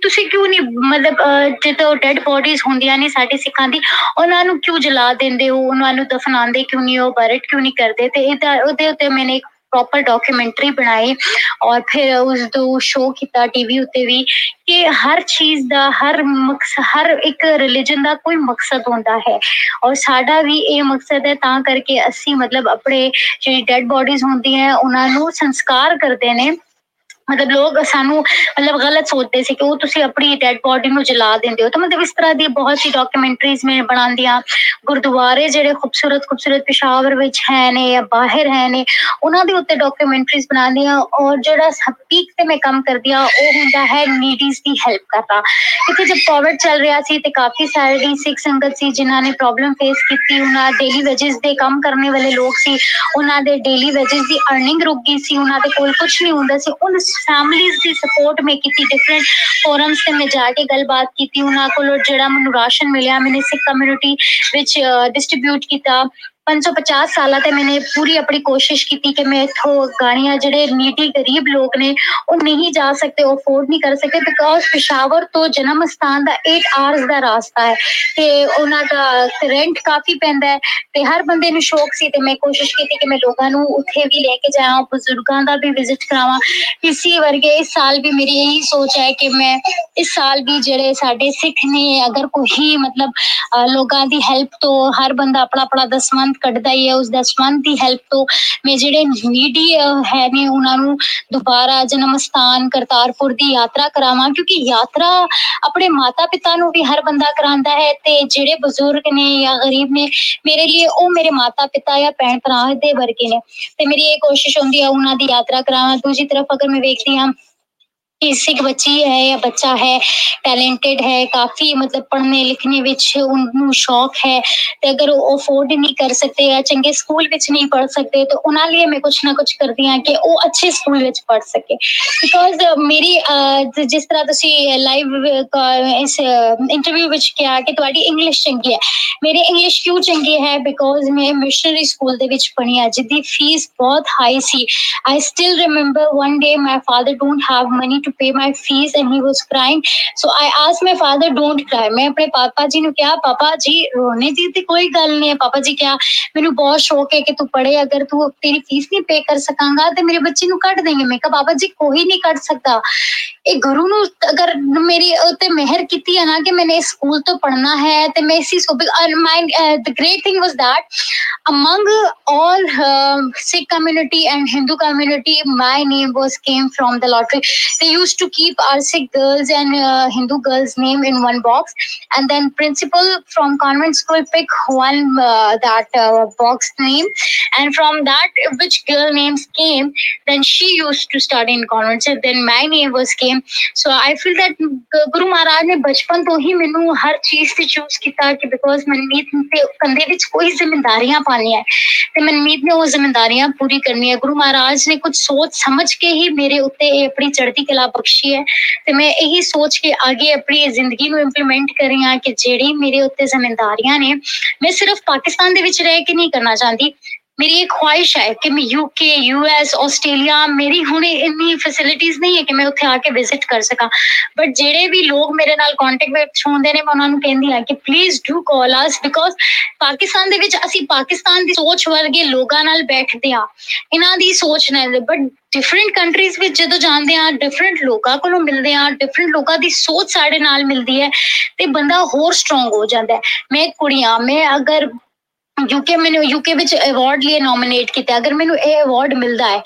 ਤੁਸੀਂ ਕਿਉਂ ਨਹੀਂ ਮਤਲਬ ਜਦੋਂ ਡੈਡ ਬੋਡੀਜ਼ ਹੁੰਦੀਆਂ ਨੇ ਸਾਡੇ ਸਿੱਖਾਂ ਦੀ, ਉਹਨਾਂ ਨੂੰ ਕਿਉਂ ਜਲਾ ਦਿੰਦੇ ਹੋ? ਉਹਨਾਂ ਨੂੰ ਦਫਨਾਉਂਦੇ ਕਿਉਂ ਨਹੀਂ ਹੋ? ਬਰਟ ਕਿਉਂ ਨਹੀਂ ਕਰਦੇ? ਤੇ ਇਹਦਾ ਉਹਦੇ ਉੱਤੇ ਮੈਨੇ ਇੱਕ ਪ੍ਰੋਪਰ ਡਾਕੂਮੈਂਟਰੀ ਬਣਾਈ ਔਰ ਫਿਰ ਉਸ ਤੋਂ ਸ਼ੋ ਕੀਤਾ ਟੀਵੀ ਉੱਤੇ ਵੀ ਕਿ ਹਰ ਚੀਜ਼ ਦਾ, ਹਰ ਮਕਸਦ ਹਰ ਇੱਕ ਰਿਲੀਜਨ ਦਾ ਕੋਈ ਮਕਸਦ ਹੁੰਦਾ ਹੈ। ਔਰ ਸਾਡਾ ਵੀ ਇਹ ਮਕਸਦ ਹੈ ਤਾਂ ਕਰਕੇ ਅਸੀਂ ਮਤਲਬ ਆਪਣੇ ਜਿਹੜੀ ਡੈਡ ਬੋਡੀਜ਼ ਹੁੰਦੀਆਂ ਉਹਨਾਂ ਨੂੰ ਸੰਸਕਾਰ ਕਰਦੇ ਨੇ। ਮਤਲਬ ਲੋਕ ਸਾਨੂੰ ਮਤਲਬ ਗਲਤ ਸੋਚਦੇ ਸੀ ਕਿ ਉਹ ਤੁਸੀਂ ਆਪਣੀ ਡੈਡ ਬੋਡੀ ਨੂੰ ਜਲਾ ਦਿੰਦੇ ਹੋ। ਤਾਂ ਮਤਲਬ ਇਸ ਤਰ੍ਹਾਂ ਦੀ ਬਹੁਤ ਸੀ ਡਾਕੂਮੈਂਟਰੀਜ਼ ਮੈਂ ਬਣਾਉਂਦੀਆਂ। ਗੁਰਦੁਆਰੇ ਜਿਹੜੇ ਖੂਬਸੂਰਤ ਖੂਬਸੂਰਤ ਪਿਸ਼ਾਵਰ ਵਿੱਚ ਹੈ ਨੇ ਜਾਂ ਬਾਹਰ ਹੈ ਨੇ, ਉਹਨਾਂ ਦੇ ਉੱਤੇ ਡਾਕੂਮੈਂਟਰੀਜ਼ ਬਣਾਉਂਦੀਆਂ ਔਰ ਜਿਹੜਾ ਪੀਕ ਤੇ ਮੈਂ ਕੰਮ ਕਰਦੀ ਆ ਉਹ ਹੁੰਦਾ ਹੈ ਨੀਡੀਜ਼ ਦੀ ਹੈਲਪ ਕਰਨਾ। ਕਿਉਂਕਿ ਜਦ ਕੋਵਿਡ ਚੱਲ ਰਿਹਾ ਸੀ ਤੇ ਕਾਫੀ ਸਾਰੇ ਸਿੱਖ ਸੰਗਤ ਸੀ ਜਿਨ੍ਹਾਂ ਨੇ ਪ੍ਰੋਬਲਮ ਫੇਸ ਕੀਤੀ, ਉਹਨਾਂ ਡੇਲੀ ਵੇਜਸ ਦੇ ਕੰਮ ਕਰਨ ਵਾਲੇ ਲੋਕ ਸੀ, ਉਹਨਾਂ ਦੇ ਡੇਲੀ ਵੇਜਸ ਦੀ ਅਰਨਿੰਗ ਰੁਕ ਗਈ ਸੀ, ਉਹਨਾਂ ਦੇ ਕੋਲ ਕੁਝ ਨਹੀਂ ਹੁੰਦਾ ਸੀ, ਉਹਨਾਂ فیملیز دی سپورٹ میں کیتی ڈیفرنٹ فورمز سے میں جا کے گل بات کیتی، انہاں کولوں جڑا مینوں راشن ملیا، میں نے سکھ کمیونٹی وچ ڈسٹریبیوٹ کیتا 550 ਸਾਲਾਂ ਤੇ ਮੈਨੇ ਪੂਰੀ ਆਪਣੀ ਕੋਸ਼ਿਸ਼ ਕੀਤੀ ਕਿ ਮੈਂ ਇਥੋਂ ਗਾਣੀਆਂ ਜਿਹੜੇ ਨੀਟੀ ਗਰੀਬ ਲੋਕ ਨੇ, ਉਹ ਨਹੀਂ ਜਾ ਸਕਦੇ, ਉਹ ਅਫੋਰਡ ਨਹੀਂ ਕਰ ਸਕਦੇ ਬਿਕਾਜ਼ ਪਿਸ਼ਾਵਰ ਤੋਂ ਜਨਮ ਸਥਾਨ ਦਾ 8 ਆਵਰਸ ਦਾ ਰਾਸਤਾ ਹੈ ਤੇ ਉਹਨਾਂ ਦਾ ਰੈਂਟ ਕਾਫੀ ਪੈਂਦਾ ਹੈ ਤੇ ਹਰ ਬੰਦੇ ਨੂੰ ਸ਼ੌਕ ਸੀ ਤੇ ਮੈਂ ਕੋਸ਼ਿਸ਼ ਕੀਤੀ ਕਿ ਮੈਂ ਲੋਕਾਂ ਨੂੰ ਉੱਥੇ ਵੀ ਲੈ ਕੇ ਜਾਵਾਂ, ਬਜ਼ੁਰਗਾਂ ਦਾ ਵੀ ਵਿਜ਼ਿਟ ਕਰਾਵਾਂ। ਇਸੇ ਵਰਗੇ ਇਸ ਸਾਲ ਵੀ ਮੇਰੀ ਇਹੀ ਸੋਚ ਹੈ ਕਿ ਮੈਂ ਇਸ ਸਾਲ ਵੀ ਜਿਹੜੇ ਸਾਡੇ ਸਿੱਖ ਨੇ, ਅਗਰ ਕੋਈ ਮਤਲਬ ਲੋਕਾਂ ਦੀ ਹੈਲਪ ਤੋਂ ਹਰ ਬੰਦਾ ਆਪਣਾ ਆਪਣਾ ਦਸਵੰਦ ਦਸਵੰਤ ਕੱਢਦਾ ਹੀ ਹੈ ਉਸ ਦਸਵੰਤ ਦੀ ਹੈਲਪ ਤੋਂ ਮੈਂ ਜਿਹੜੇ ਨੀਡੀ ਹੈ ਨੇ, ਉਹਨਾਂ ਨੂੰ ਦੁਬਾਰਾ ਜਨਮ ਸਥਾਨ ਕਰਤਾਰਪੁਰ ਦੀ ਯਾਤਰਾ ਕਰਾਵਾਂ, ਕਿਉਂਕਿ ਯਾਤਰਾ ਆਪਣੇ ਮਾਤਾ ਪਿਤਾ ਨੂੰ ਵੀ ਹਰ ਬੰਦਾ ਕਰਾਂਦਾ ਹੈ ਤੇ ਜਿਹੜੇ ਬਜ਼ੁਰਗ ਨੇ ਜਾਂ ਗਰੀਬ ਨੇ, ਮੇਰੇ ਲਈ ਉਹ ਮੇਰੇ ਮਾਤਾ ਪਿਤਾ ਜਾਂ ਭੈਣ ਭਰਾ ਦੇ ਵਰਗੇ ਨੇ। ਤੇ ਮੇਰੀ ਇਹ ਕੋਸ਼ਿਸ਼ ਹੁੰਦੀ ਹੈ ਉਹਨਾਂ ਦੀ ਯਾਤਰਾ ਕਰਾਵਾਂ। ਦੂਜੀ ਤਰਫ ਅਗਰ ਮੈਂ ਵੇਖਦੀ ਹਾਂ سکھ بچی ہے یا بچہ ہے ٹیلنٹڈ ہے، کافی مطلب پڑھنے لکھنے وچ شوق ہے۔ تے اگر وہ افورڈ نہیں کر سکتے یا چنگے سکول وچ نہیں پڑھ سکتے، تو انہاں لیے میں کچھ نہ کچھ کرتی ہوں کہ وہ اچھے سکول وچ پڑھ سکے۔ بیکاز میری جس طرح تسی لائیو اس انٹرویو وچ کیا کہ تہاڈی انگلش چنگی ہے۔ میری انگلش کیوں چنگی ہے؟ بیکاز میں مشنری سکول دے وچ پڑھی ہاں جدی فیس بہت high C. I still remember one day my father don't have money Have money to pay my fees and he was crying so i asked my father don't cry ਮੈਂ ਆਪਣੇ ਪਾਪਾ ਜੀ ਨੂੰ ਕਿਹਾ ਪਾਪਾ ਜੀ ਰੋਣੇ ਦੀ ਤੇ ਕੋਈ ਗੱਲ ਨਹੀਂ ਹੈ ਪਾਪਾ ਜੀ ਕਿਹਾ ਮੈਨੂੰ ਬਹੁਤ ਸ਼ੌਕ ਹੈ ਕਿ ਤੂੰ ਪੜ੍ਹੇ ਅਗਰ ਤੂੰ ਤੇਰੀ ਫੀਸ ਨਹੀਂ ਪੇ ਕਰ ਸਕਾਂਗਾ ਤੇ ਮੇਰੇ ਬੱਚੇ ਨੂੰ ਕੱਢ ਦੇਂਗੇ ਮੈਂ ਕਿਹਾ ਪਾਪਾ ਜੀ ਕੋਈ ਨਹੀਂ ਕੱਢ ਸਕਦਾ ਇਹ ਗੁਰੂ ਨੂੰ ਅਗਰ ਮੇਰੀ ਉਤੇ ਮਿਹਰ ਕੀਤੀ ਹੈ ਨਾ ਕਿ ਮੈਨੇ ਸਕੂਲ ਤੋਂ ਪੜਨਾ ਹੈ ਤੇ ਮੈਂ ਇਸੀ so my the great thing was that among all uh, Sikh community and Hindu community, my name was came from the lottery. منمیتمیاں پوری کرنی ہے گرو مہاراج نے کچھ سوچ سمجھ کے ہی میرے اتنے چڑھتی کلاس ਕਲਾ ਬਖਸ਼ੀ ਹੈ। ਤੇ ਮੈਂ ਇਹੀ ਸੋਚ ਕੇ ਅੱਗੇ ਆਪਣੀ ਜ਼ਿੰਦਗੀ ਨੂੰ ਇੰਪਲੀਮੈਂਟ ਕਰ ਰਹੀ ਹਾਂ ਕਿ ਜਿਹੜੀ ਮੇਰੇ ਉੱਤੇ ਜ਼ਿੰਮੇਵਾਰੀਆਂ ਨੇ, ਮੈਂ ਸਿਰਫ ਪਾਕਿਸਤਾਨ ਦੇ ਵਿੱਚ ਰਹਿ ਕੇ ਨਹੀਂ ਕਰਨਾ ਚਾਹੁੰਦੀ। ਮੇਰੀ ਇੱਕ ਖੁਆਇਸ਼ ਹੈ ਕਿ ਮੈਂ ਯੂਕੇ ਯੂਐਸ ਆਸਟ੍ਰੇਲੀਆ ਮੇਰੀ ਹੁਣੇ ਇੰਨੀ ਫੈਸਿਲਿਟੀਆਂ ਨਹੀਂ ਹੈ ਕਿ ਮੈਂ ਉੱਥੇ ਆ ਕੇ ਵਿਜ਼ਿਟ ਕਰ ਸਕਾਂ। ਬਟ ਜਿਹੜੇ ਵੀ ਲੋਕ ਮੇਰੇ ਨਾਲ ਕੰਟੈਕਟ ਵਿੱਚ ਹੁੰਦੇ ਨੇ, ਮੈਂ ਉਹਨਾਂ ਨੂੰ ਕਹਿੰਦੀ ਹਾਂ ਕਿ please do call us because Pakistan ਦੇ ਵਿੱਚ ਅਸੀਂ ਪਾਕਿਸਤਾਨ ਦੀ ਸੋਚ ਵਰਗੇ ਲੋਕਾਂ ਨਾਲ ਬੈਠਦੇ ਆ ਇਹਨਾਂ ਦੀ ਸੋਚ ਨਾਲ ਬਟ ਡਿਫਰੈਂਟ ਕੰਟਰੀਜ਼ ਵਿੱਚ ਜਦੋਂ ਜਾਂਦੇ ਆ ਡਿਫਰੈਂਟ ਲੋਕਾਂ ਕੋਲੋਂ ਮਿਲਦੇ ਆ ਡਿਫਰੈਂਟ ਲੋਕਾਂ ਦੀ ਸੋਚ ਸਾਡੇ ਨਾਲ ਮਿਲਦੀ ਹੈ ਤੇ ਬੰਦਾ ਹੋਰ ਸਟਰੋਂਗ ਹੋ ਜਾਂਦਾ ਹੈ। ਮੈਂ ਕੁੜੀਆਂ, ਮੈਂ ਅਗਰ ਯੂਕੇ ਮੈਨੂੰ ਯੂਕੇ ਵਿੱਚ ਅਵਾਰਡ ਲਈ ਨੋਮੀਨੇਟ ਕੀਤਾ ਅਗਰ ਮੈਨੂੰ ਇਹ ਅਵਾਰਡ ਮਿਲਦਾ ਹੈ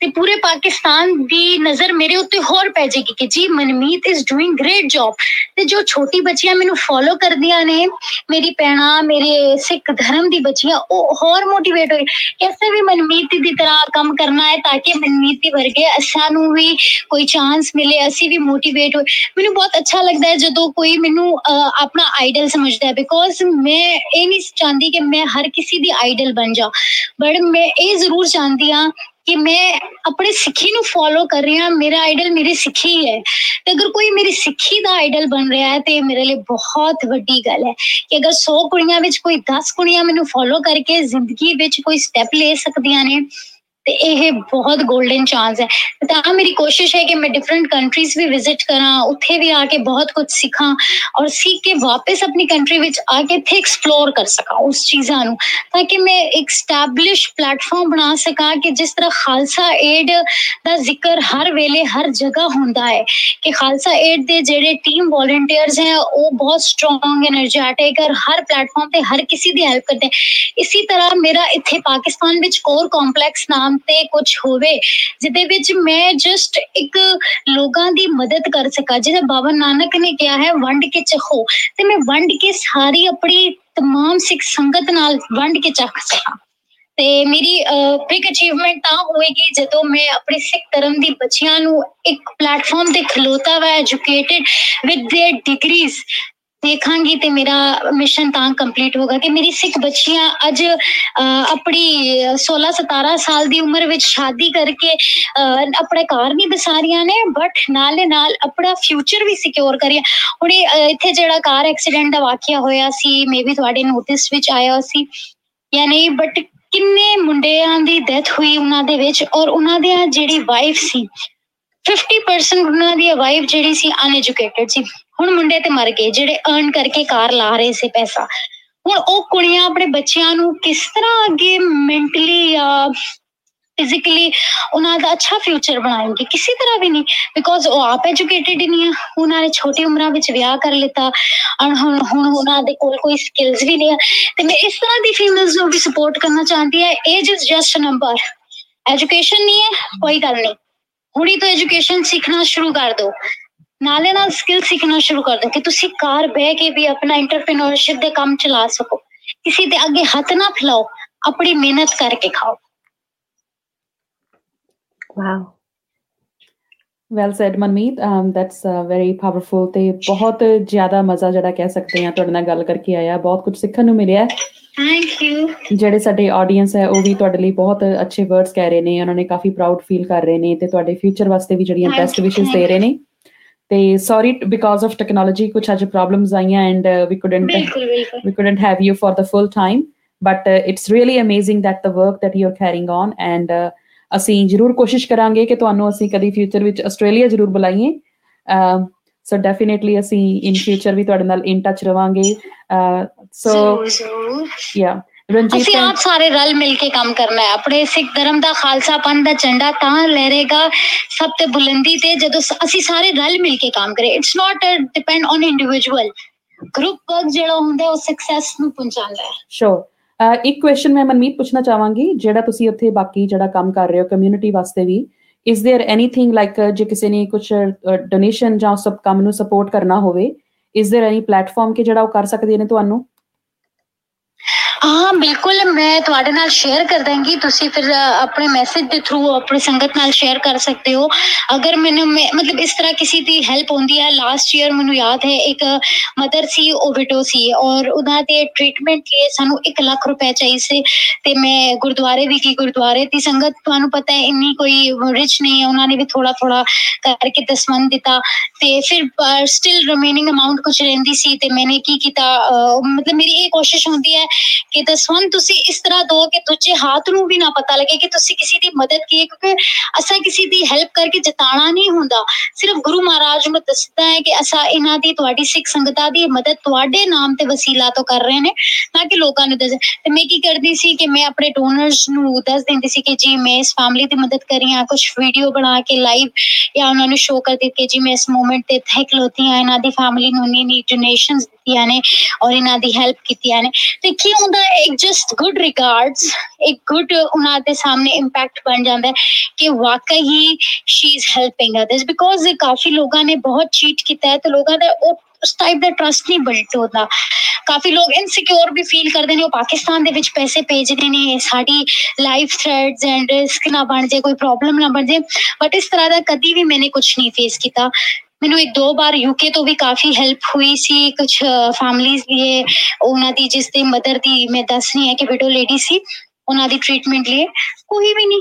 ਤੇ ਪੂਰੇ ਪਾਕਿਸਤਾਨ ਦੀ ਨਜ਼ਰ ਮੇਰੇ ਉੱਤੇ ਹੋਰ ਪੈ ਜਾਏਗੀ ਕਿ ਜੀ Manmeet is doing great job ਤੇ ਜੋ ਛੋਟੀ ਬੱਚੀਆਂ ਮੈਨੂੰ ਫੋਲੋ ਕਰਦੀਆਂ ਨੇ, ਮੇਰੀ ਪੈਣਾ ਮੇਰੇ ਸਿੱਖ ਧਰਮ ਦੀ ਬੱਚੀਆਂ, ਉਹ ਹੋਰ ਮੋਟੀਵੇਟ ਹੋਏ। ਕਿਸੇ ਵੀ ਮਨਮੀਤ ਦੀ ਤਰ੍ਹਾਂ ਕੰਮ ਕਰਨਾ ਹੈ ਤਾਂ ਕਿ ਮਨਮੀਤ ਦੀ ਵਰਗੇ ਅਸਾਂ ਨੂੰ ਵੀ ਕੋਈ ਚਾਂਸ ਮਿਲੇ, ਅਸੀਂ ਵੀ ਮੋਟੀਵੇਟ ਹੋਏ। ਮੈਨੂੰ ਬਹੁਤ ਅੱਛਾ ਲੱਗਦਾ ਹੈ ਜਦੋਂ ਕੋਈ ਮੈਨੂੰ ਆਪਣਾ ਆਈਡਲ ਸਮਝਦਾ ਹੈ। ਬਿਕੋਜ਼ ਮੈਂ ਇਹ ਨਹੀਂ ਚਾਹੁੰਦੀ ਕਿ ਮੈਂ ਹਰ ਕਿਸੇ ਦੀ ਆਈਡਲ ਬਣ ਜਾ ਬਟ ਮੈਂ ਇਹ ਜ਼ਰੂਰ ਚਾਹੁੰਦੀ ਆ ਕਿ ਮੈਂ ਆਪਣੇ ਸਿੱਖੀ ਨੂੰ ਫੋਲੋ ਕਰ ਰਹੀ ਹਾਂ, ਮੇਰਾ ਆਈਡਲ ਮੇਰੀ ਸਿੱਖੀ ਹੈ। ਤੇ ਅਗਰ ਕੋਈ ਮੇਰੀ ਸਿੱਖੀ ਦਾ ਆਈਡਲ ਬਣ ਰਿਹਾ ਹੈ, ਤੇ ਮੇਰੇ ਲਈ ਬਹੁਤ ਵੱਡੀ ਗੱਲ ਹੈ ਕਿ ਅਗਰ 100 ਕੁੜੀਆਂ ਵਿੱਚ ਕੋਈ 10 ਕੁੜੀਆਂ ਮੈਨੂੰ ਫੋਲੋ ਕਰਕੇ ਜ਼ਿੰਦਗੀ ਵਿੱਚ ਕੋਈ ਸਟੈਪ ਲੈ ਸਕਦੀਆਂ ਨੇ ਤੇ ਇਹ ਬਹੁਤ 골ਡਨ ਚਾਂਸ ਹੈ। ਤਾਂ ਮੇਰੀ ਕੋਸ਼ਿਸ਼ ਹੈ ਕਿ ਮੈਂ ਡਿਫਰੈਂਟ ਕੰਟਰੀਜ਼ ਵੀ ਵਿਜ਼ਿਟ ਕਰਾਂ, ਉੱਥੇ ਵੀ ਆ ਕੇ ਬਹੁਤ ਕੁਝ ਸਿੱਖਾਂ ਔਰ ਸਿੱਖ ਕੇ ਵਾਪਸ ਆਪਣੀ ਕੰਟਰੀ ਵਿੱਚ ਆ ਕੇ ਇੱਥੇ ਐਕਸਪਲੋਰ ਕਰ ਸਕਾਂ ਉਸ ਚੀਜ਼ਾਂ ਨੂੰ, ਤਾਂ ਕਿ ਮੈਂ ਇੱਕ ਸਟੈਬਲਿਸ਼ ਪਲੇਟਫਾਰਮ ਬਣਾ ਸਕਾਂ ਕਿ ਜਿਸ ਤਰ੍ਹਾਂ ਖਾਲਸਾ ਏਡ ਦਾ ਜ਼ਿਕਰ ਹਰ ਵੇਲੇ ਹਰ ਜਗ੍ਹਾ ਹੁੰਦਾ ਹੈ ਕਿ ਖਾਲਸਾ ਏਡ ਦੇ ਜਿਹੜੇ ਟੀਮ ਵੋਲੰਟੀਅਰਸ ਹੈ, ਉਹ ਬਹੁਤ ਸਟਰੋਂਗ એનર્ਜੈਟਿਕ ਔਰ ਹਰ ਪਲੇਟਫਾਰਮ ਤੇ ਹਰ ਕਿਸੇ ਦੀ ਹੈਲਪ ਕਰਦੇ ਇਸੇ ਤਰ੍ਹਾਂ ਮੇਰਾ ਇੱਥੇ ਪਾਕਿਸਤਾਨ ਵਿੱਚ ਕੋਰ ਕੰਪਲੈਕਸ ਨਾਮ ਤੇ ਕੁਝ ਹੋਵੇ ਜਿਹਦੇ ਵਿੱਚ ਮੈਂ ਜਸਟ ਇੱਕ ਲੋਕਾਂ ਦੀ ਮਦਦ ਕਰ ਸਕਾਂ ਜਿਵੇਂ ਬਾਬਾ ਨਾਨਕ ਨੇ ਕਿਹਾ ਹੈ ਵੰਡ ਕੇ ਚਖੋ ਤੇ ਮੈਂ ਵੰਡ ਕੇ ਸਾਰੀ ਆਪਣੀ तमाम ਸਿੱਖ ਸੰਗਤ ਨਾਲ ਵੰਡ ਕੇ ਚੱਖ ਸਕਾਂ ਤੇ ਮੇਰੀ ਬਿਗ ਅਚੀਵਮੈਂਟ ਤਾਂ ਹੋਏਗੀ ਜਦੋਂ ਮੈਂ ਆਪਣੇ ਸਿੱਖ ਧਰਮ ਦੀ ਬੱਚਿਆਂ ਨੂੰ ਇੱਕ ਪਲੇਟਫਾਰਮ ਤੇ ਖਲੋਤਾ ਵਾ ਐਜੂਕੇਟਿਡ ਵਿਦ देयर ਡਿਗਰੀਜ਼ ਦੇਖਾਂਗੀ ਤੇ ਮੇਰਾ ਮਿਸ਼ਨ ਤਾਂ ਕੰਪਲੀਟ ਹੋਗਾ ਕਿ ਮੇਰੀ ਸਿੱਖ ਬੱਚੀਆਂ ਅੱਜ ਆਪਣੀ 16 17 ਸਾਲ ਦੀ ਉਮਰ ਵਿੱਚ ਸ਼ਾਦੀ ਕਰਕੇ ਆਪਣੇ ਘਰ ਨਹੀਂ ਬਸਾਰੀਆਂ ਨੇ ਬਟ ਨਾਲੇ ਨਾਲ ਆਪਣਾ ਫਿਊਚਰ ਵੀ ਸਿਕਿਉਰ ਕਰਿਆ। ਹੁਣ ਇੱਥੇ ਜਿਹੜਾ ਕਾਰ ਐਕਸੀਡੈਂਟ ਦਾ ਵਾਕਿਆ ਹੋਇਆ ਸੀ ਮੇਬੀ ਤੁਹਾਡੇ ਨੋਟਿਸ ਵਿੱਚ ਆਇਆ ਸੀ। ਜਾਂ ਨਹੀਂ ਬਟ ਕਿੰਨੇ ਮੁੰਡਿਆਂ ਦੀ ਡੈਥ ਹੋਈ ਉਹਨਾਂ ਦੇ ਵਿੱਚ ਔਰ ਉਹਨਾਂ ਦੀ ਜਿਹੜੀ ਵਾਈਫ ਸੀ 50% ਉਹਨਾਂ ਦੀ ਵਾਈਫ ਜਿਹੜੀ ਸੀ ਅਨਐਜੂਕੇਟਿਡ ਸੀ। ਹੁਣ ਮੁੰਡੇ ਤੇ ਮਰ ਗਏ, ਜਿਹੜੇ ਅਰਨ ਕਰਕੇ ਕਾਰ ਲਾ ਰਹੇ ਸੀ ਪੈਸਾ। ਹੁਣ ਉਹ ਕੁੜੀਆਂ ਆਪਣੇ ਬੱਚਿਆਂ ਨੂੰ ਕਿਸ ਤਰ੍ਹਾਂ ਅੱਗੇ ਮੈਂਟਲੀ ਜਾਂ ਫਿਜ਼ੀਕਲੀ ਉਹਨਾਂ ਦਾ ਅੱਛਾ ਫਿਊਚਰ ਬਣਾਏਂਗੇ? ਕਿਸੇ ਤਰ੍ਹਾਂ ਵੀ ਨਹੀਂ ਬਿਕੋਜ਼ ਉਹ ਆਪ ਐਜੂਕੇਟਿਡ ਨਹੀਂ ਆ। ਉਹਨਾਂ ਨੇ ਛੋਟੀ ਉਮਰਾਂ ਵਿੱਚ ਵਿਆਹ ਕਰ ਲਿੱਤਾ। ਔਰ ਹੁਣ ਹੁਣ ਉਹਨਾਂ ਦੇ ਕੋਲ ਕੋਈ ਸਕਿੱਲਸ ਵੀ ਨਹੀਂ ਆ। ਤੇ ਮੈਂ ਇਸ ਤਰ੍ਹਾਂ ਦੀ ਫੀਮੇਲਸ ਨੂੰ ਵੀ ਸਪੋਰਟ ਕਰਨਾ ਚਾਹਦੀ ਹੈ। Age is just a number education ਨਹੀਂ ਹੈ, ਕੋਈ ਗੱਲ ਨਹੀਂ। ਹੁਣੀ ਤੋਂ ਐਜੂਕੇਸ਼ਨ ਸਿੱਖਣਾ ਸ਼ੁਰੂ ਕਰ ਦਿਓ। ਨਾਲੇ ਨਾਲ ਸਕਿੱਲ ਸਿੱਖਣਾ ਸ਼ੁਰੂ ਕਰ ਦਿਓ ਕਿ ਤੁਸੀਂ ਕਾਰ ਬਹਿ ਕੇ ਵੀ ਆਪਣਾ ਇੰਟਰਪ੍ਰੀਨਿਓਰਸ਼ਿਪ ਦੇ ਕੰਮ ਚਲਾ ਸਕੋ। ਕਿਸੇ ਦੇ ਅੱਗੇ ਹੱਥ ਨਾ ਫੈਲਾਓ ਆਪਣੀ ਮਿਹਨਤ ਕਰਕੇ ਖਾਓ। Wow. Well said Manmeet um that's uh, very powerful ਤੇ ਬਹੁਤ ਜ਼ਿਆਦਾ ਮਜ਼ਾ ਜਿਹੜਾ ਕਹਿ ਸਕਦੇ ਆ ਤੁਹਾਡੇ ਨਾਲ ਗੱਲ ਕਰਕੇ ਆਇਆ। ਬਹੁਤ ਕੁਝ ਸਿੱਖਣ ਨੂੰ ਮਿਲਿਆ। ਥੈਂਕ ਯੂ ਜਿਹੜੇ ਸਾਡੇ ਆਡੀਅנס ਹੈ ਉਹ ਵੀ ਤੁਹਾਡੇ ਲਈ ਬਹੁਤ ਅੱਛੇ ਵਰਡਸ ਕਹਿ ਰਹੇ ਨੇ। ਉਹਨਾਂ ਨੇ ਕਾਫੀ ਪ੍ਰਾਊਡ ਫੀਲ ਕਰ ਰਹੇ ਨੇ ਤੇ ਤੁਹਾਡੇ ਫਿਊਚਰ ਵਾਸਤੇ ਵੀ ਜਿਹੜੀਆਂ ਬੈਸਟ ਵਿਸ਼ੇਸ ਦੇ ਰਹੇ ਨੇ। ਤੇ ਸੌਰੀ ਬਿਕਾਜ਼ ਆਫ ਟੈਕਨੋਲੋਜੀ ਕੁਝ ਅੱਜ ਪ੍ਰੋਬਲਮਸ ਆਈਆਂ ਐਂਡ ਵੀ ਕੁਡਨਟ ਬਿਲਕੁਲ ਬਿਲਕੁਲ we couldn't have you for the full time but uh, it's really amazing that the work that you're carrying on and uh, ਅਸੀਂ ਜ਼ਰੂਰ ਕੋਸ਼ਿਸ਼ ਕਰਾਂਗੇ ਕਿ ਤੁਹਾਨੂੰ ਅਸੀਂ ਕਦੀ ਫਿਊਚਰ ਵਿੱਚ ਆਸਟ੍ਰੇਲੀਆ ਜ਼ਰੂਰ ਬੁਲਾਈਏ ਸੋ ਡੈਫੀਨਿਟਲੀ ਅਸੀਂ ਇਨ ਫਿਊਚਰ ਵੀ ਤੁਹਾਡੇ ਨਾਲ ਇਨ ਟੱਚ ਰਵਾਂਗੇ ਸੋ ਜ਼ਰੂਰ ਜ਼ਰੂਰ ਯਾ ਰਣਜੀਤ ਅਸੀਂ ਆਪ ਸਾਰੇ ਰਲ ਮਿਲ ਕੇ ਕੰਮ ਕਰਨਾ ਹੈ ਆਪਣੇ ਸਿੱਖ ਧਰਮ ਦਾ ਖਾਲਸਾ ਪੰਥ ਦਾ ਝੰਡਾ ਤਾਂ ਲਹਿਰੇਗਾ ਸਭ ਤੇ ਬੁਲੰਦੀ ਤੇ ਜਦੋਂ ਸ- ਅਸੀਂ ਸਾਰੇ ਰਲ ਮਿਲ ਕੇ ਕੰਮ ਕਰੇ it's not depend on individual group work ਜਿਹੜਾ ਹੁੰਦਾ ਹੈ, ਉਹ ਸਕਸੈਸ ਨੂੰ ਪਹੁੰਚਾਉਂਦਾ ਹੈ ਸ਼ੋਰ ਇੱਕ ਕੁਐਸਚਨ ਮੈਂ ਮਨਮੀਤ ਪੁੱਛਣਾ ਚਾਹਾਂਗੀ ਜਿਹੜਾ ਤੁਸੀਂ ਉੱਥੇ ਬਾਕੀ ਜਿਹੜਾ ਕੰਮ ਕਰ ਰਹੇ ਹੋ ਕਮਿਊਨਿਟੀ ਵਾਸਤੇ ਵੀ ਇਜ਼ देयर ਐਨੀਥਿੰਗ ਲਾਈਕ ਜੇ ਕਿਸੇ ਨੇ ਕੁਝ ਡੋਨੇਸ਼ਨ ਜਾਂ ਸਭ ਕੰਮ ਨੂੰ ਸਪੋਰਟ ਕਰਨਾ ਹੋਵੇ ਇਜ਼ देयर ਐਨੀ ਪਲੇਟਫਾਰਮ ਕਿ ਜਿਹੜਾ ਉਹ ਕਰ ਸਕਦੇ ਨੇ ਤੁਹਾਨੂੰ ਹਾਂ ਬਿਲਕੁਲ ਮੈਂ ਤੁਹਾਡੇ ਨਾਲ ਸ਼ੇਅਰ ਕਰ ਦਾਂਗੀ। ਤੁਸੀਂ ਫਿਰ ਅ, ਆਪਣੇ ਮੈਸੇਜ ਦੇ ਥਰੂ ਆਪਣੀ ਸੰਗਤ ਨਾਲ ਸ਼ੇਅਰ ਕਰ ਸਕਦੇ ਹੋ। ਅਗਰ ਮੈਨੂੰ ਮੈਂ- ਮਤਲਬ ਇਸ ਤਰ੍ਹਾਂ ਕਿਸੇ ਦੀ ਹੈਲਪ ਹੁੰਦੀ ਹੈ ਲਾਸਟ ਈਅਰ ਮੈਨੂੰ ਯਾਦ ਹੈ ਇੱਕ ਮਦਰ ਸੀ ਉਹ ਵਿਡੋ ਸੀ ਔਰ ਉਹਨਾਂ ਦੇ ਟ੍ਰੀਟਮੈਂਟ ਲਈ ਸਾਨੂੰ 1 ਲੱਖ ਰੁਪਏ ਚਾਹੀਏ ਸੀ ਤੇ ਮੈਂ ਗੁਰਦੁਆਰੇ ਵੀ ਕੀ ਗੁਰਦੁਆਰੇ ਦੀ ਸੰਗਤ ਤੁਹਾਨੂੰ ਪਤਾ ਹੈ ਇੰਨੀ ਕੋਈ ਰਿਚ ਨਹੀਂ ਹੈ ਉਹਨਾਂ ਨੇ ਵੀ ਥੋੜਾ ਥੋੜਾ ਕਰਕੇ ਦਸਵੰਦ ਦਿੱਤਾ ਤੇ ਫਿਰ ਸਟਿਲ ਰਿਮੇਨਿੰਗ ਅਮਾਉਂਟ ਕੁਝ ਰਹਿੰਦੀ ਸੀ ਤੇ ਮੈਨੇ ਕੀ ਕੀਤਾ ਅ, ਮਤਲਬ ਮੇਰੀ ਇਹ ਕੋਸ਼ਿਸ਼ ਹੁੰਦੀ ਹੈ ਕਿ ਦਸਵੰਦ ਤੁਸੀਂ ਇਸ ਤਰ੍ਹਾਂ ਦੋ ਕਿ ਦੂਜੇ ਹੱਥ ਨੂੰ ਵੀ ਨਾ ਪਤਾ ਲੱਗੇ ਕਿ ਤੁਸੀਂ ਕਿਸੇ ਦੀ ਮਦਦ ਕੀ ਕਿਉਂਕਿ ਅਸਾਂ ਕਿਸੇ ਦੀ ਹੈਲਪ ਕਰਕੇ ਜਿਤਾਣਾ ਨਹੀਂ ਹੁੰਦਾ। ਸਿਰਫ ਗੁਰੂ ਮਹਾਰਾਜ ਨੂੰ ਦੱਸਦਾ ਹੈ ਕਿ ਅਸਾਂ ਇਹਨਾਂ ਦੀ, ਤੁਹਾਡੀ ਸਿੱਖ ਸੰਗਤਾਂ ਦੀ ਮਦਦ ਤੁਹਾਡੇ ਨਾਮ ਤੇ ਵਸੀਲਾ ਤੋਂ ਕਰ ਰਹੇ ਨੇ, ਤਾਂ ਕਿ ਲੋਕਾਂ ਨੂੰ ਦੱਸ ਤੇ ਮੈਂ ਕੀ ਕਰਦੀ ਸੀ ਕਿ ਮੈਂ ਆਪਣੇ ਡੋਨਰਸ ਨੂੰ ਦੱਸ ਦਿੰਦੀ ਸੀ ਕਿ ਜੀ ਮੈਂ ਇਸ ਫੈਮਿਲੀ ਦੀ ਮਦਦ ਕਰ ਰਹੀ ਹਾਂ ਕੁਝ ਵੀਡੀਓ ਬਣਾ ਕੇ ਲਾਈਵ ਜਾਂ ਉਹਨਾਂ ਨੂੰ ਸ਼ੋਅ ਕਰ ਦਿੱਤੀ ਕਿ ਜੀ ਮੈਂ ਇਸ ਮੂਮੈਂਟ ਤੇ ਇੱਥੇ ਖਲੋਤੀ ਹਾਂ, ਇਹਨਾਂ ਦੀ ਫੈਮਿਲੀ ਨੂੰ ਨੀ ਨੀ ਡੋਨੇਸ਼ਨਸ ਦਿੱਤੀਆਂ ਨੇ ਔਰ ਇਹਨਾਂ ਦੀ ਹੈਲਪ ਕੀਤੀਆਂ ਨੇ ਤੇ ਕੀ ਹੁੰਦਾ ਹੈ ਇੱਕ ਜਸਟ ਗੁੱਡ ਰਿਗਾਰਡਸ ਇੱਕ ਗੁੱਡ ਉਹਨਾਂ ਦੇ ਸਾਹਮਣੇ ਇੰਪੈਕਟ ਬਣ ਜਾਂਦਾ ਹੈ ਕਿ ਵਾਕਈ ਹੀ she is helping others because ਕਾਫੀ ਲੋਕਾਂ ਨੇ ਬਹੁਤ ਚੀਟ ਕੀਤਾ ਹੈ ਤੇ ਲੋਕਾਂ ਦਾ ਉਹ ਉਸ ਟਾਈਪ ਦਾ ਟਰਸਟ ਨਹੀਂ ਬਿਲਟ ਹੁੰਦਾ ਕਾਫੀ ਲੋਕ ਇਨਸਿਕਿਉਰ ਵੀ ਫੀਲ ਕਰਦੇ ਨੇ ਉਹ ਪਾਕਿਸਤਾਨ ਦੇ ਵਿੱਚ ਪੈਸੇ ਭੇਜਦੇ ਨੇ ਸਾਡੀ ਲਾਈਫ ਥ੍ਰੈਡਸ ਐਂਡ ਰਿਸਕ ਨਾ ਬਣ ਜਾਏ ਕੋਈ ਪ੍ਰੋਬਲਮ ਨਾ ਬਣ ਜਾਏ ਬਟ ਇਸ ਤਰ੍ਹਾਂ ਦਾ ਕਦੀ ਵੀ ਮੈਨੇ ਕੁਝ ਨਹੀਂ ਫੇਸ ਕੀਤਾ ਮੈਨੂੰ ਇੱਕ ਦੋ ਵਾਰ ਯੂਕੇ ਤੋਂ ਵੀ ਕਾਫੀ ਹੈਲਪ ਹੋਈ ਸੀ ਕੁਝ ਫੈਮਲੀਜ਼ ਲਈ ਉਹਨਾਂ ਦੀ ਜਿਸ ਦੀ ਮਦਰ ਦੀ ਮੈਂ ਦੱਸ ਰਹੀ ਹਾਂ ਕਿ ਵਿਡੋ ਲੇਡੀ ਸੀ ਉਹਨਾਂ ਦੀ ਟ੍ਰੀਟਮੈਂਟ ਲਈ ਕੋਈ ਵੀ ਨਹੀਂ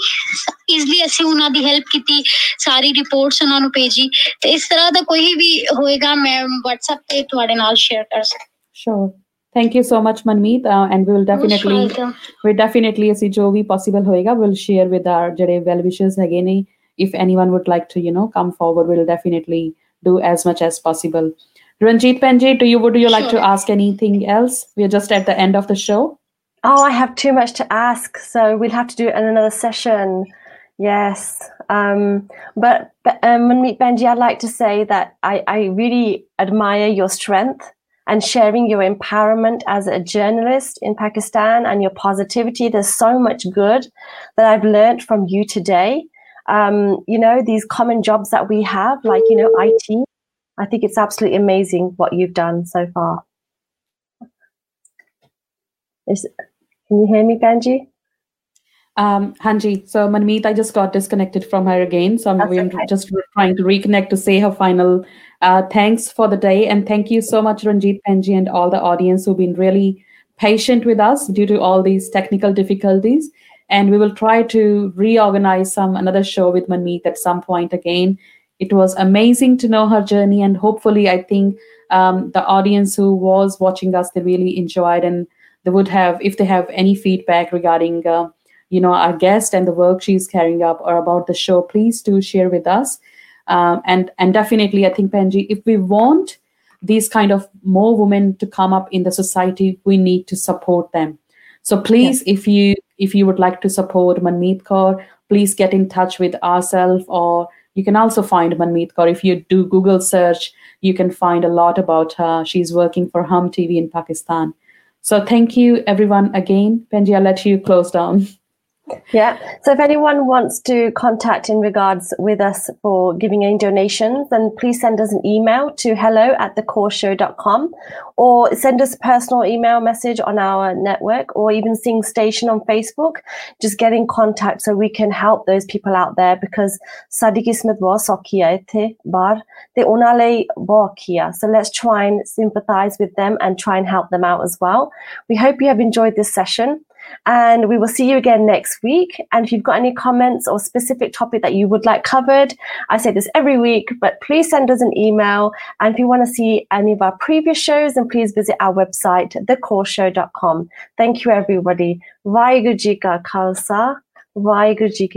ਈਜ਼ਲੀ ਅਸੀਂ ਉਹਨਾਂ ਦੀ ਹੈਲਪ ਕੀਤੀ ਸਾਰੀ ਰਿਪੋਰਟਸ ਉਹਨਾਂ ਨੂੰ ਭੇਜੀ ਤੇ ਇਸ ਤਰ੍ਹਾਂ ਦਾ ਕੋਈ ਵੀ ਹੋਏਗਾ ਮੈਂ WhatsApp ਤੇ ਤੁਹਾਡੇ ਨਾਲ ਸ਼ੇਅਰ ਕਰ ਸਕਦੀ you so much, Manmeet. Uh, and we will definitely, welcome. we definitely ਅਸੀਂ ਜੋ ਵੀ possible ਹੋਏਗਾ, we'll share with our ਜਿਹੜੇ well wishers ਹੈਗੇ ਨੇ. If anyone would like to, you know, come forward, we'll definitely do as much as possible. Ranjit Penji, do you would you like to ask anything else? We're just at the end of the show. Oh, I have too much to ask, so we'll have to do it in another session. Yes, um, but, but um, Manmeet Benji, I'd like to say that I, I really admire your strength and sharing your empowerment as a journalist in Pakistan and your positivity. There's so much good that I've learned from you today. Um, you know, these common jobs that we have, like, you know, IT, I think it's absolutely amazing what you've done so far. Is, can you hear me, Benji? Um, Hanji, so Manmeet, I just got disconnected from her again. So I'm okay. just trying to reconnect to say her final uh, thanks for the day. And thank you so much, Ranjit Penji, and all the audience who've been really patient with us due to all these technical difficulties. And we will try to reorganize some another show with Manmeet at some point again. It was amazing to know her journey, and hopefully, I think um, the audience who was watching us they really enjoyed and they would have if they have any feedback regarding uh, you know our guest and the work she's carrying up or about the show please do share with us um, and and definitely i think penji if we want these kind of more women to come up in the society we need to support them so please yes. if you if you would like to support manmeet kaur please get in touch with ourselves or you can also find manmeet kaur. If you do google search you can find a lot about her. She's working for hum tv in pakistan. So thank you everyone again. Penji i'll let you close down Yeah. So if anyone wants to contact in regards with us for giving any donations, then please send us an email to hello at thecoreshow.com or send us a personal email message on our network or even Sing Station on Facebook. Just get in contact so we can help those people out there because bar onale So let's try and sympathize with them and try and help them out as well. We hope you have enjoyed this session. And we will see you again next week. And if you've got any comments or specific topic that you would like covered, I say this every week, but please send us an email. And if you want to see any of our previous shows, then please visit our website, thecoreshow.com. Thank you, everybody. Vaigu Khalsa, Vaigu Ji